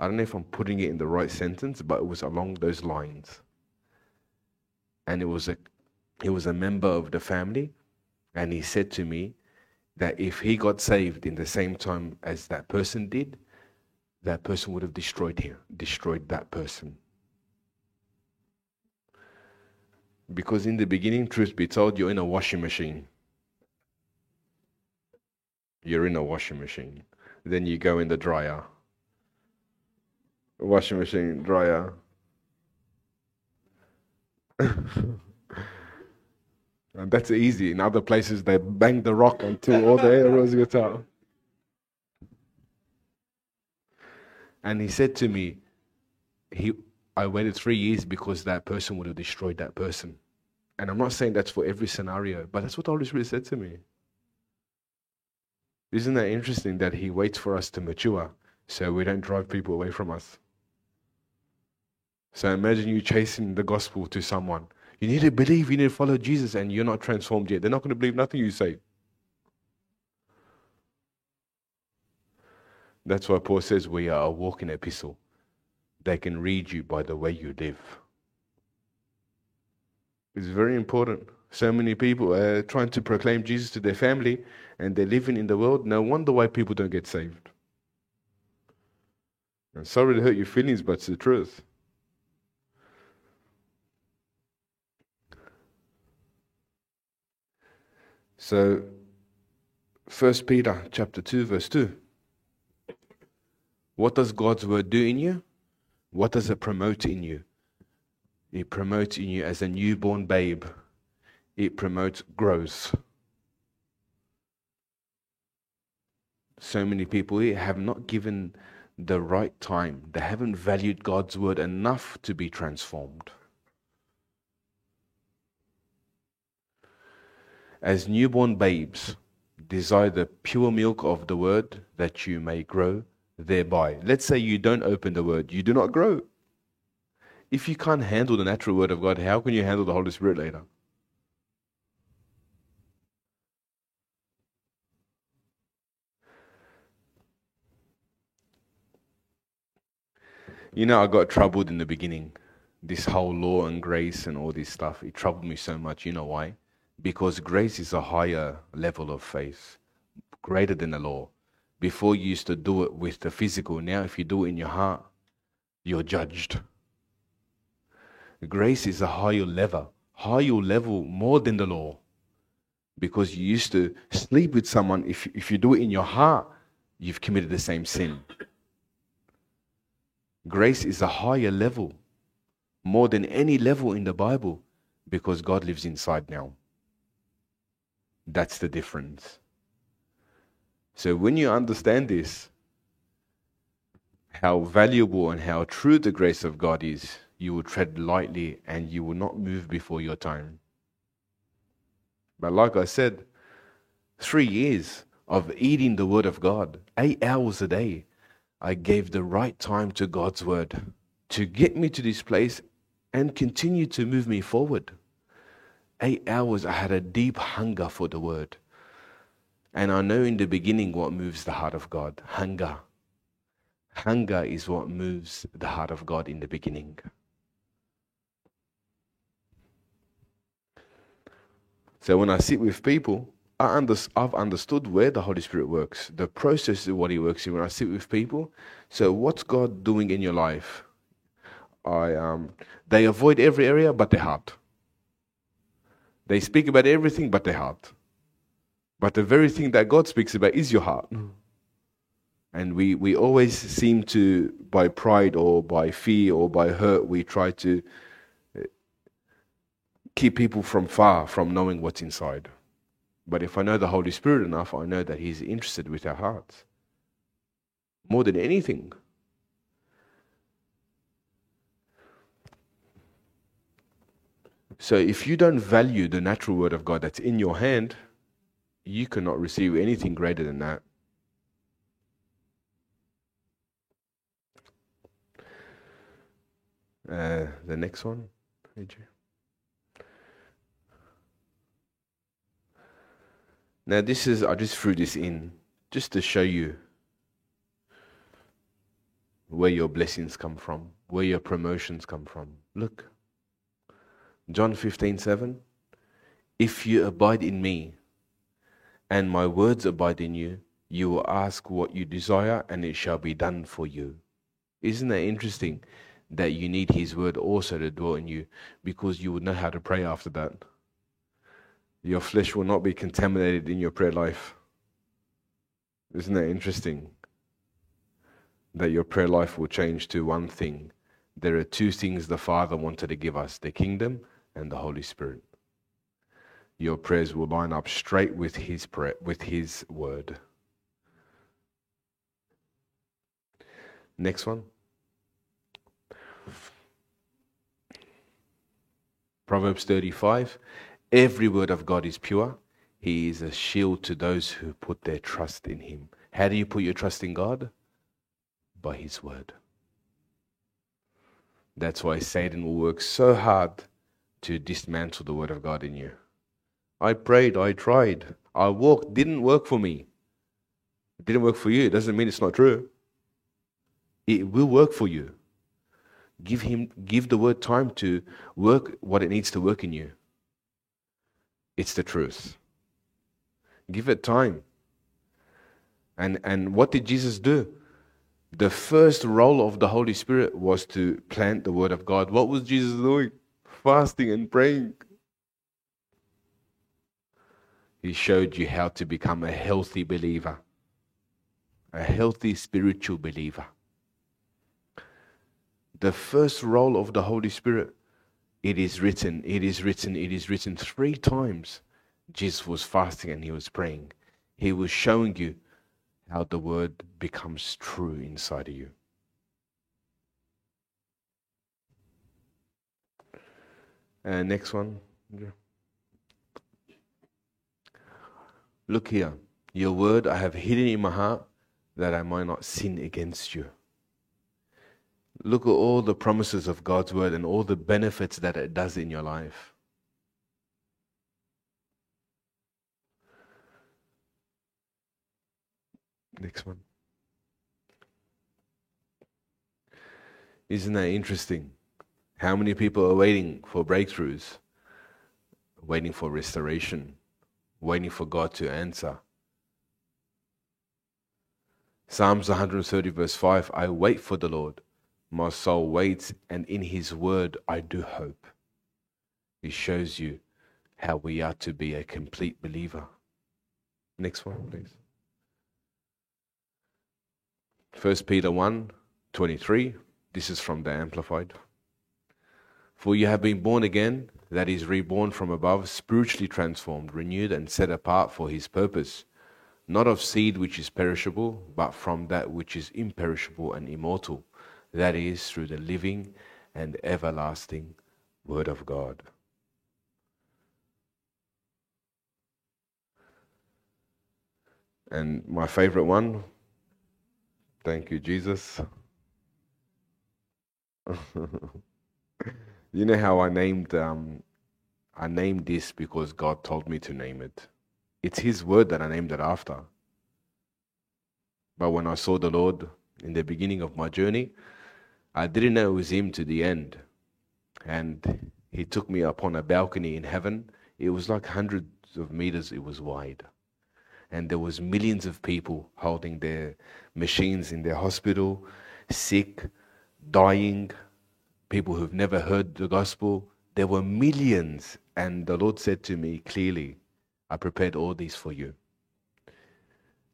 I don't know if I'm putting it in the right sentence, but it was along those lines. And it was a, he was a member of the family, and he said to me that if he got saved in the same time as that person did, that person would have destroyed him, destroyed that person. Because in the beginning, truth be told, you're in a washing machine. You're in a washing machine. Then you go in the dryer. Washing machine, dryer. and that's easy. In other places, they bang the rock until all the air was get out. And he said to me, he, I waited three years because that person would have destroyed that person. And I'm not saying that's for every scenario, but that's what the Holy Spirit said to me. Isn't that interesting that He waits for us to mature so we don't drive people away from us? So imagine you chasing the gospel to someone. You need to believe, you need to follow Jesus, and you're not transformed yet. They're not going to believe nothing you say. That's why Paul says we are a walking epistle. They can read you by the way you live. It's very important. So many people are trying to proclaim Jesus to their family and they're living in the world. No wonder why people don't get saved. I'm sorry to hurt your feelings, but it's the truth. So, First Peter chapter 2, verse 2. What does God's word do in you? What does it promote in you? It promotes in you as a newborn babe. It promotes growth. So many people here have not given the right time. They haven't valued God's word enough to be transformed. As newborn babes, desire the pure milk of the word that you may grow thereby. Let's say you don't open the word, you do not grow. If you can't handle the natural word of God, how can you handle the Holy Spirit later? You know, I got troubled in the beginning. This whole law and grace and all this stuff, it troubled me so much. You know why? Because grace is a higher level of faith, greater than the law. Before you used to do it with the physical. Now, if you do it in your heart, you're judged. Grace is a higher level, higher level more than the law. Because you used to sleep with someone, if, if you do it in your heart, you've committed the same sin. Grace is a higher level, more than any level in the Bible, because God lives inside now. That's the difference. So when you understand this, how valuable and how true the grace of God is, you will tread lightly and you will not move before your time. But like I said, three years of eating the Word of God, eight hours a day, I gave the right time to God's Word to get me to this place and continue to move me forward. Eight hours, I had a deep hunger for the Word. And I know in the beginning what moves the heart of God hunger. Hunger is what moves the heart of God in the beginning. So when I sit with people, I under, I've understood where the Holy Spirit works, the process of what He works in when I sit with people. So what's God doing in your life? I um, they avoid every area but their heart. They speak about everything but their heart. But the very thing that God speaks about is your heart. And we, we always seem to, by pride or by fear or by hurt, we try to uh, keep people from far from knowing what's inside. But if I know the Holy Spirit enough, I know that He's interested with our hearts. More than anything. So if you don't value the natural word of God that's in your hand, you cannot receive anything greater than that. Uh, the next one, AJ. Now, this is, I just threw this in just to show you where your blessings come from, where your promotions come from. Look, John 15 7. If you abide in me, and my words abide in you, you will ask what you desire, and it shall be done for you. Isn't that interesting that you need His word also to dwell in you because you will know how to pray after that? Your flesh will not be contaminated in your prayer life. Isn't that interesting? That your prayer life will change to one thing. There are two things the Father wanted to give us the kingdom and the Holy Spirit. Your prayers will line up straight with His, prayer, with his word. Next one. Proverbs 35 Every word of God is pure. He is a shield to those who put their trust in Him. How do you put your trust in God? By His word. That's why Satan will work so hard to dismantle the word of God in you. I prayed, I tried, I walked, didn't work for me. It didn't work for you. It doesn't mean it's not true. It will work for you. Give him give the word time to work what it needs to work in you. It's the truth. Give it time. And and what did Jesus do? The first role of the Holy Spirit was to plant the word of God. What was Jesus doing? Fasting and praying. He showed you how to become a healthy believer, a healthy spiritual believer. The first role of the Holy Spirit, it is written, it is written, it is written three times. Jesus was fasting and he was praying. He was showing you how the word becomes true inside of you. And next one. Look here. Your word I have hidden in my heart that I might not sin against you. Look at all the promises of God's word and all the benefits that it does in your life. Next one. Isn't that interesting? How many people are waiting for breakthroughs, waiting for restoration, waiting for God to answer? Psalms 130, verse 5 I wait for the Lord. My soul waits, and in His word I do hope. It shows you how we are to be a complete believer. Next one, please. 1 Peter 1 23. This is from the Amplified. For you have been born again, that is, reborn from above, spiritually transformed, renewed, and set apart for His purpose, not of seed which is perishable, but from that which is imperishable and immortal that is, through the living and everlasting Word of God. And my favorite one, thank you, Jesus. you know how I named um, I named this because God told me to name it. It's His word that I named it after. But when I saw the Lord in the beginning of my journey, I didn't know it was him to the end. And he took me up on a balcony in heaven. It was like hundreds of meters, it was wide. And there was millions of people holding their machines in their hospital, sick, dying, people who've never heard the gospel. There were millions. And the Lord said to me clearly, I prepared all these for you.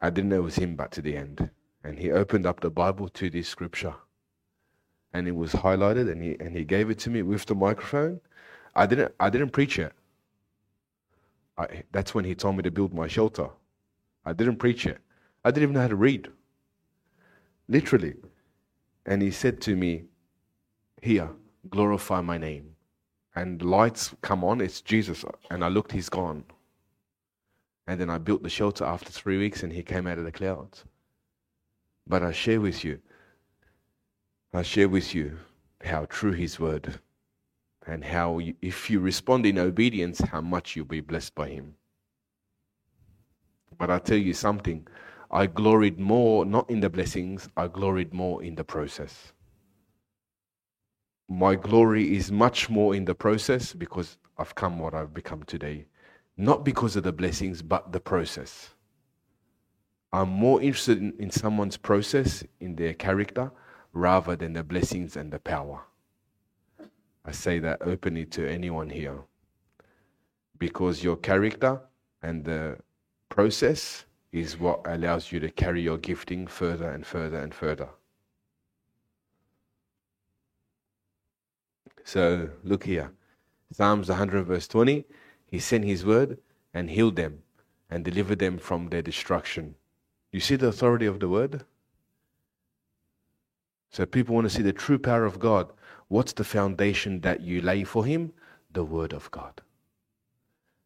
I didn't know it was him, but to the end. And he opened up the Bible to this scripture and it was highlighted and he and he gave it to me with the microphone. I didn't I didn't preach it. I, that's when he told me to build my shelter. I didn't preach it. I didn't even know how to read. Literally. And he said to me, Here, glorify my name. And lights come on, it's Jesus. And I looked, he's gone. And then I built the shelter after three weeks and he came out of the clouds. But I share with you, I share with you how true His word and how, you, if you respond in obedience, how much you'll be blessed by Him. But I tell you something, I gloried more not in the blessings, I gloried more in the process. My glory is much more in the process because I've come what I've become today. Not because of the blessings, but the process. I'm more interested in, in someone's process, in their character, rather than the blessings and the power. I say that openly to anyone here. Because your character and the process is what allows you to carry your gifting further and further and further. So look here. Psalms 100 verse 20. He sent his word and healed them and delivered them from their destruction. You see the authority of the word? So people want to see the true power of God. What's the foundation that you lay for him? The word of God.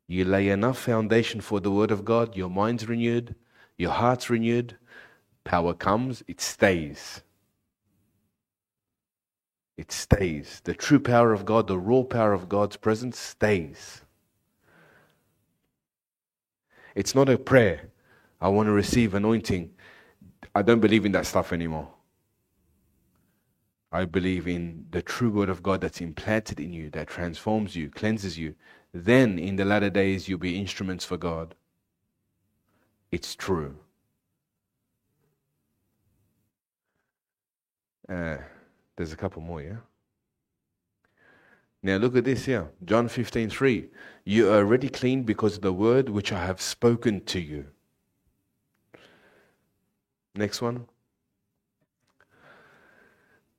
You lay enough foundation for the word of God, your mind's renewed, your heart's renewed, power comes, it stays. It stays. The true power of God, the raw power of God's presence stays. It's not a prayer. I want to receive anointing. I don't believe in that stuff anymore. I believe in the true word of God that's implanted in you, that transforms you, cleanses you. Then in the latter days, you'll be instruments for God. It's true. Uh, there's a couple more, yeah? Now look at this here. John 15, 3. You are already clean because of the word which I have spoken to you. Next one.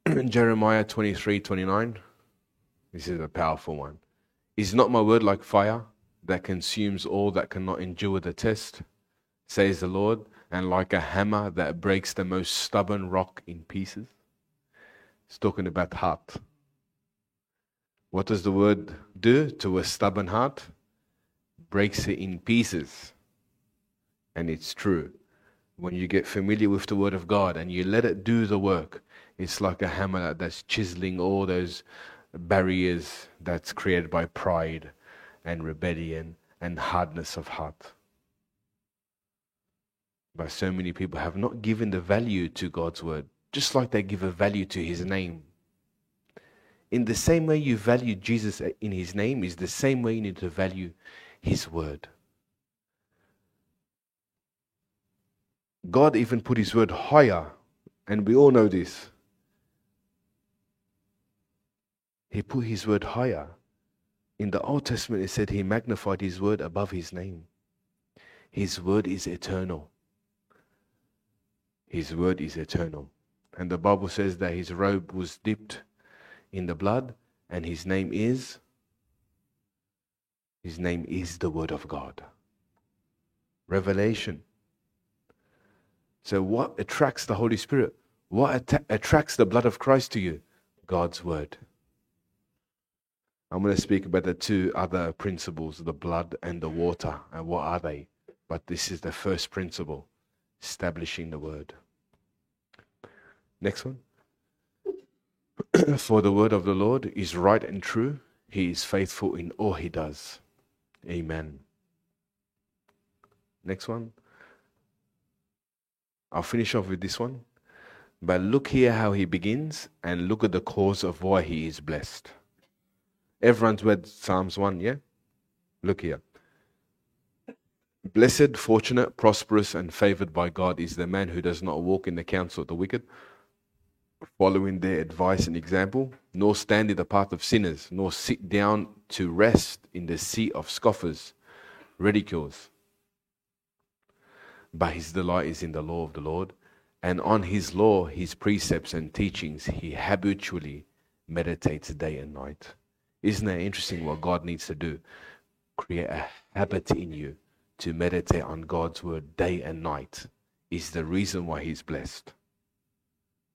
Jeremiah 23, 29. This is a powerful one. Is not my word like fire that consumes all that cannot endure the test, says the Lord, and like a hammer that breaks the most stubborn rock in pieces? It's talking about heart. What does the word do to a stubborn heart? Breaks it in pieces. And it's true. When you get familiar with the word of God and you let it do the work, it's like a hammer that's chiseling all those barriers that's created by pride and rebellion and hardness of heart. But so many people have not given the value to God's word, just like they give a value to his name. In the same way you value Jesus in his name, is the same way you need to value his word. God even put his word higher, and we all know this. He put his word higher. In the Old Testament, it said he magnified his word above his name. His word is eternal. His word is eternal. And the Bible says that his robe was dipped in the blood, and his name is his name is the word of God. Revelation. So what attracts the Holy Spirit? What att- attracts the blood of Christ to you? God's word. I'm going to speak about the two other principles, the blood and the water. And what are they? But this is the first principle, establishing the word. Next one. For the word of the Lord is right and true. He is faithful in all he does. Amen. Next one. I'll finish off with this one. But look here how he begins and look at the cause of why he is blessed. Everyone's read Psalms 1, yeah? Look here. Blessed, fortunate, prosperous, and favored by God is the man who does not walk in the counsel of the wicked, following their advice and example, nor stand in the path of sinners, nor sit down to rest in the seat of scoffers, ridicules. But his delight is in the law of the Lord, and on his law, his precepts and teachings, he habitually meditates day and night. Isn't that interesting what God needs to do? Create a habit in you to meditate on God's word day and night is the reason why he's blessed.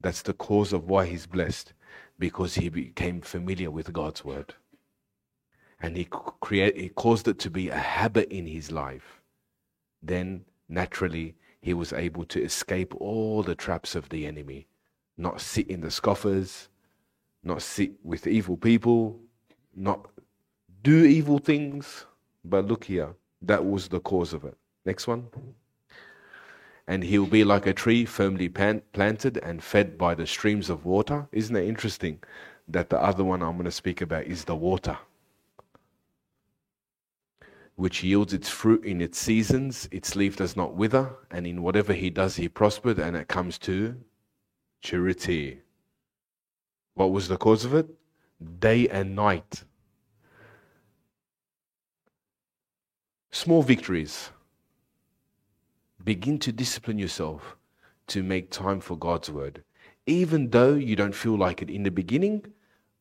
That's the cause of why he's blessed, because he became familiar with God's word. And he, create, he caused it to be a habit in his life. Then, naturally, he was able to escape all the traps of the enemy, not sit in the scoffers, not sit with evil people, not do evil things. But look here, that was the cause of it. Next one and he will be like a tree firmly planted and fed by the streams of water. Isn't it interesting that the other one I'm going to speak about is the water? which yields its fruit in its seasons, its leaf does not wither, and in whatever he does, he prospered, and it comes to charity. What was the cause of it? Day and night. Small victories. Begin to discipline yourself to make time for God's word. Even though you don't feel like it in the beginning,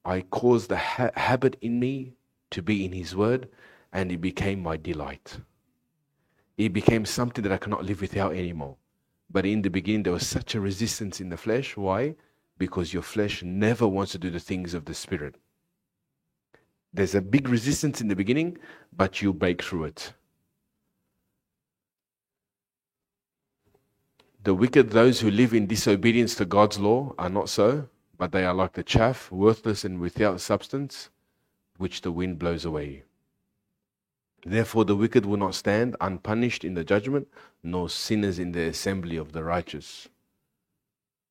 I caused the ha- habit in me to be in His word and it became my delight. It became something that I cannot live without anymore. But in the beginning, there was such a resistance in the flesh. Why? Because your flesh never wants to do the things of the Spirit. There's a big resistance in the beginning, but you break through it. The wicked, those who live in disobedience to God's law, are not so, but they are like the chaff, worthless and without substance, which the wind blows away. Therefore, the wicked will not stand unpunished in the judgment, nor sinners in the assembly of the righteous.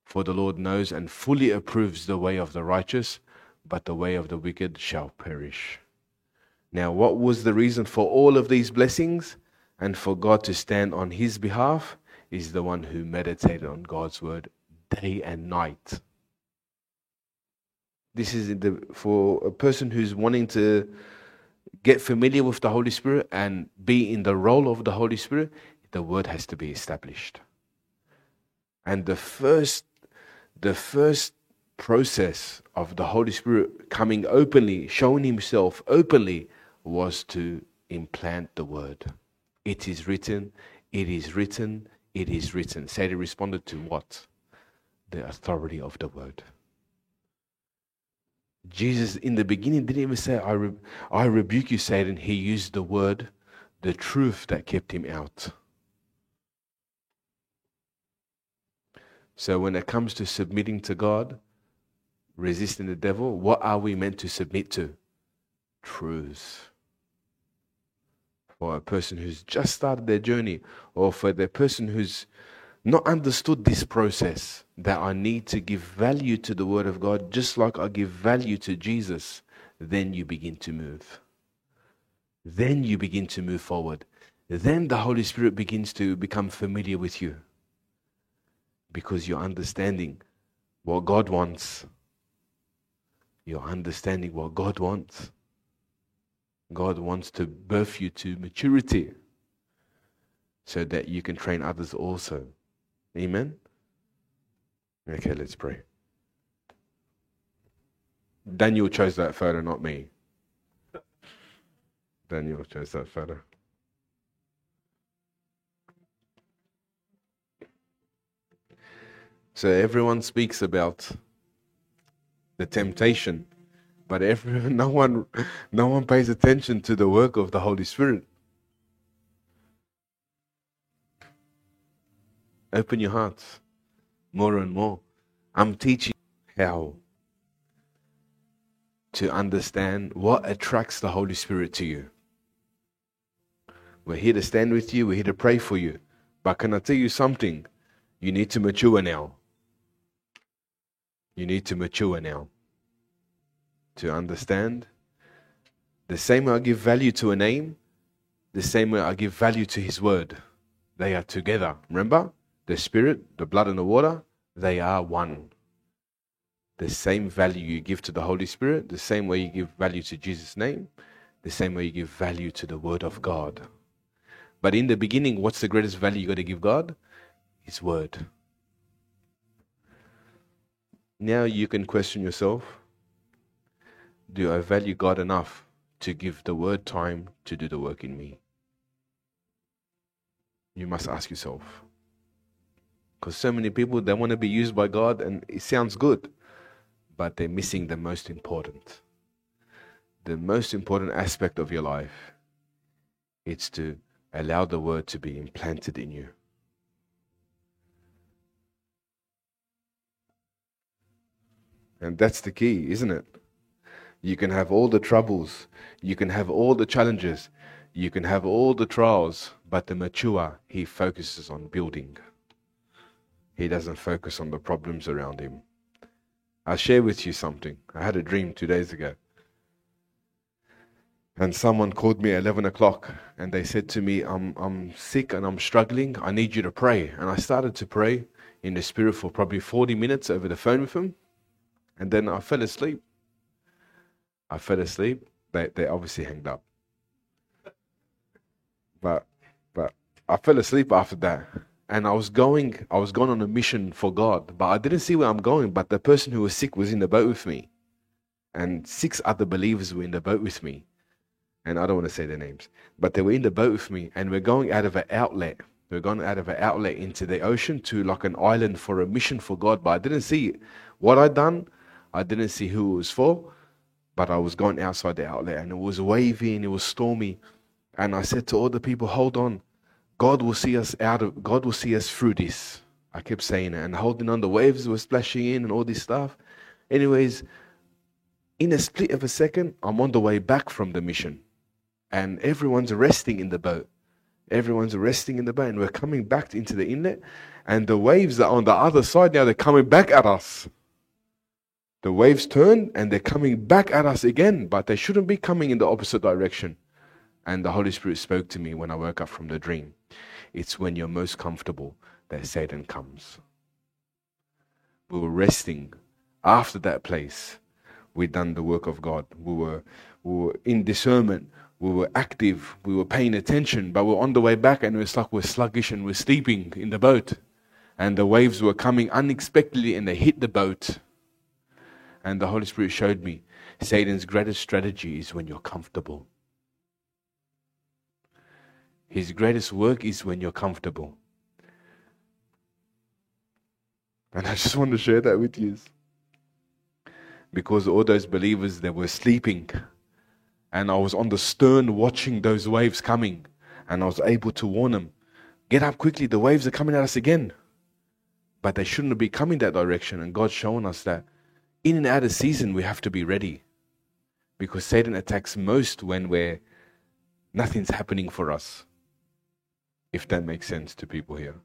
For the Lord knows and fully approves the way of the righteous, but the way of the wicked shall perish. Now, what was the reason for all of these blessings and for God to stand on his behalf is the one who meditated on God's word day and night. This is the, for a person who's wanting to get familiar with the Holy Spirit and be in the role of the Holy Spirit, the word has to be established. And the first, the first process of the Holy Spirit coming openly, showing himself openly, was to implant the word. It is written, it is written, it is written. Satan responded to what? The authority of the word. Jesus, in the beginning, didn't even say, I, re- I rebuke you, Satan. He used the word, the truth that kept him out. So, when it comes to submitting to God, resisting the devil, what are we meant to submit to? Truth. A person who's just started their journey, or for the person who's not understood this process that I need to give value to the Word of God just like I give value to Jesus, then you begin to move. Then you begin to move forward. Then the Holy Spirit begins to become familiar with you because you're understanding what God wants. You're understanding what God wants. God wants to birth you to maturity so that you can train others also. Amen? Okay, let's pray. Daniel chose that photo, not me. Daniel chose that photo. So everyone speaks about the temptation, but every, no one, no one pays attention to the work of the Holy Spirit. Open your hearts more and more. I'm teaching how to understand what attracts the Holy Spirit to you. We're here to stand with you, we're here to pray for you. But can I tell you something? You need to mature now. You need to mature now to understand. The same way I give value to a name, the same way I give value to His word. They are together. Remember? the Spirit, the blood, and the water, they are one. The same value you give to the Holy Spirit, the same way you give value to Jesus' name, the same way you give value to the Word of God. But in the beginning, what's the greatest value you got to give God? His Word. Now you can question yourself Do I value God enough to give the Word time to do the work in me? You must ask yourself. Because so many people, they want to be used by God and it sounds good, but they're missing the most important. The most important aspect of your life it's to allow the word to be implanted in you. And that's the key, isn't it? You can have all the troubles, you can have all the challenges, you can have all the trials, but the mature, he focuses on building. He doesn't focus on the problems around him. I'll share with you something. I had a dream two days ago. And someone called me at 11 o'clock and they said to me, I'm, I'm sick and I'm struggling. I need you to pray. And I started to pray in the spirit for probably 40 minutes over the phone with him. And then I fell asleep. I fell asleep. They, they obviously hanged up. But, but I fell asleep after that. And I was going, I was going on a mission for God, but I didn't see where I'm going. But the person who was sick was in the boat with me. And six other believers were in the boat with me and I don't want to say their names, but they were in the boat with me, and we're going out of an outlet. We're going out of an outlet into the ocean to like an island for a mission for God. But I didn't see what I'd done. I didn't see who it was for, but I was going outside the outlet, and it was wavy and it was stormy. And I said to all the people, "Hold on, God will see us out of. God will see us through this." I kept saying it, and holding on. The waves were splashing in, and all this stuff. Anyways, in a split of a second, I'm on the way back from the mission and everyone's resting in the boat. Everyone's resting in the boat, and we're coming back into the inlet, and the waves are on the other side now, they're coming back at us. The waves turn and they're coming back at us again, but they shouldn't be coming in the opposite direction. And the Holy Spirit spoke to me when I woke up from the dream. It's when you're most comfortable that Satan comes. We were resting after that place. We'd done the work of God. We were, we were in discernment we were active, we were paying attention, but we're on the way back and it's like we're sluggish and we're sleeping in the boat. And the waves were coming unexpectedly and they hit the boat. And the Holy Spirit showed me Satan's greatest strategy is when you're comfortable. His greatest work is when you're comfortable. And I just want to share that with you. Because all those believers that were sleeping and I was on the stern watching those waves coming, and I was able to warn them, Get up quickly, the waves are coming at us again. But they shouldn't be coming that direction, and God's shown us that in and out of season we have to be ready. Because Satan attacks most when we're nothing's happening for us. If that makes sense to people here.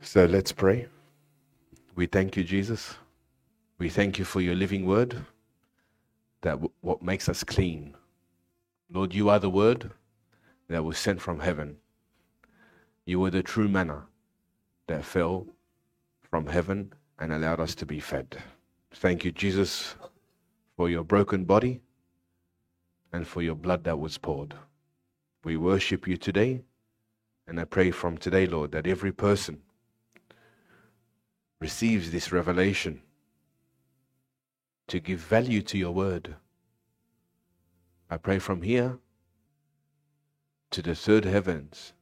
So let's pray. We thank you, Jesus. We thank you for your living word, that w- what makes us clean. Lord, you are the word that was sent from heaven. You were the true manna that fell from heaven and allowed us to be fed. Thank you, Jesus, for your broken body and for your blood that was poured. We worship you today, and I pray from today, Lord, that every person receives this revelation to give value to your word. I pray from here to the third heavens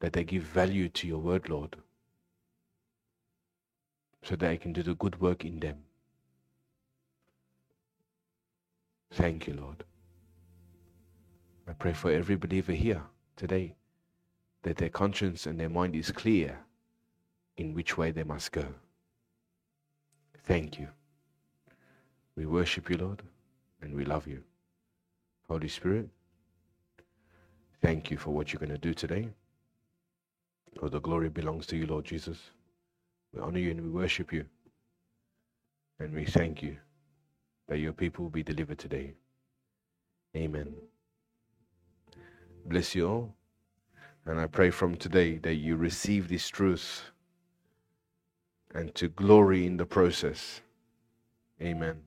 that they give value to your word, Lord, so that I can do the good work in them. Thank you, Lord. I pray for every believer here today that their conscience and their mind is clear in which way they must go. Thank you. We worship you, Lord, and we love you. Holy Spirit, thank you for what you're going to do today. All the glory belongs to you, Lord Jesus. We honor you and we worship you. And we thank you that your people will be delivered today. Amen. Bless you all. And I pray from today that you receive this truth and to glory in the process. Amen.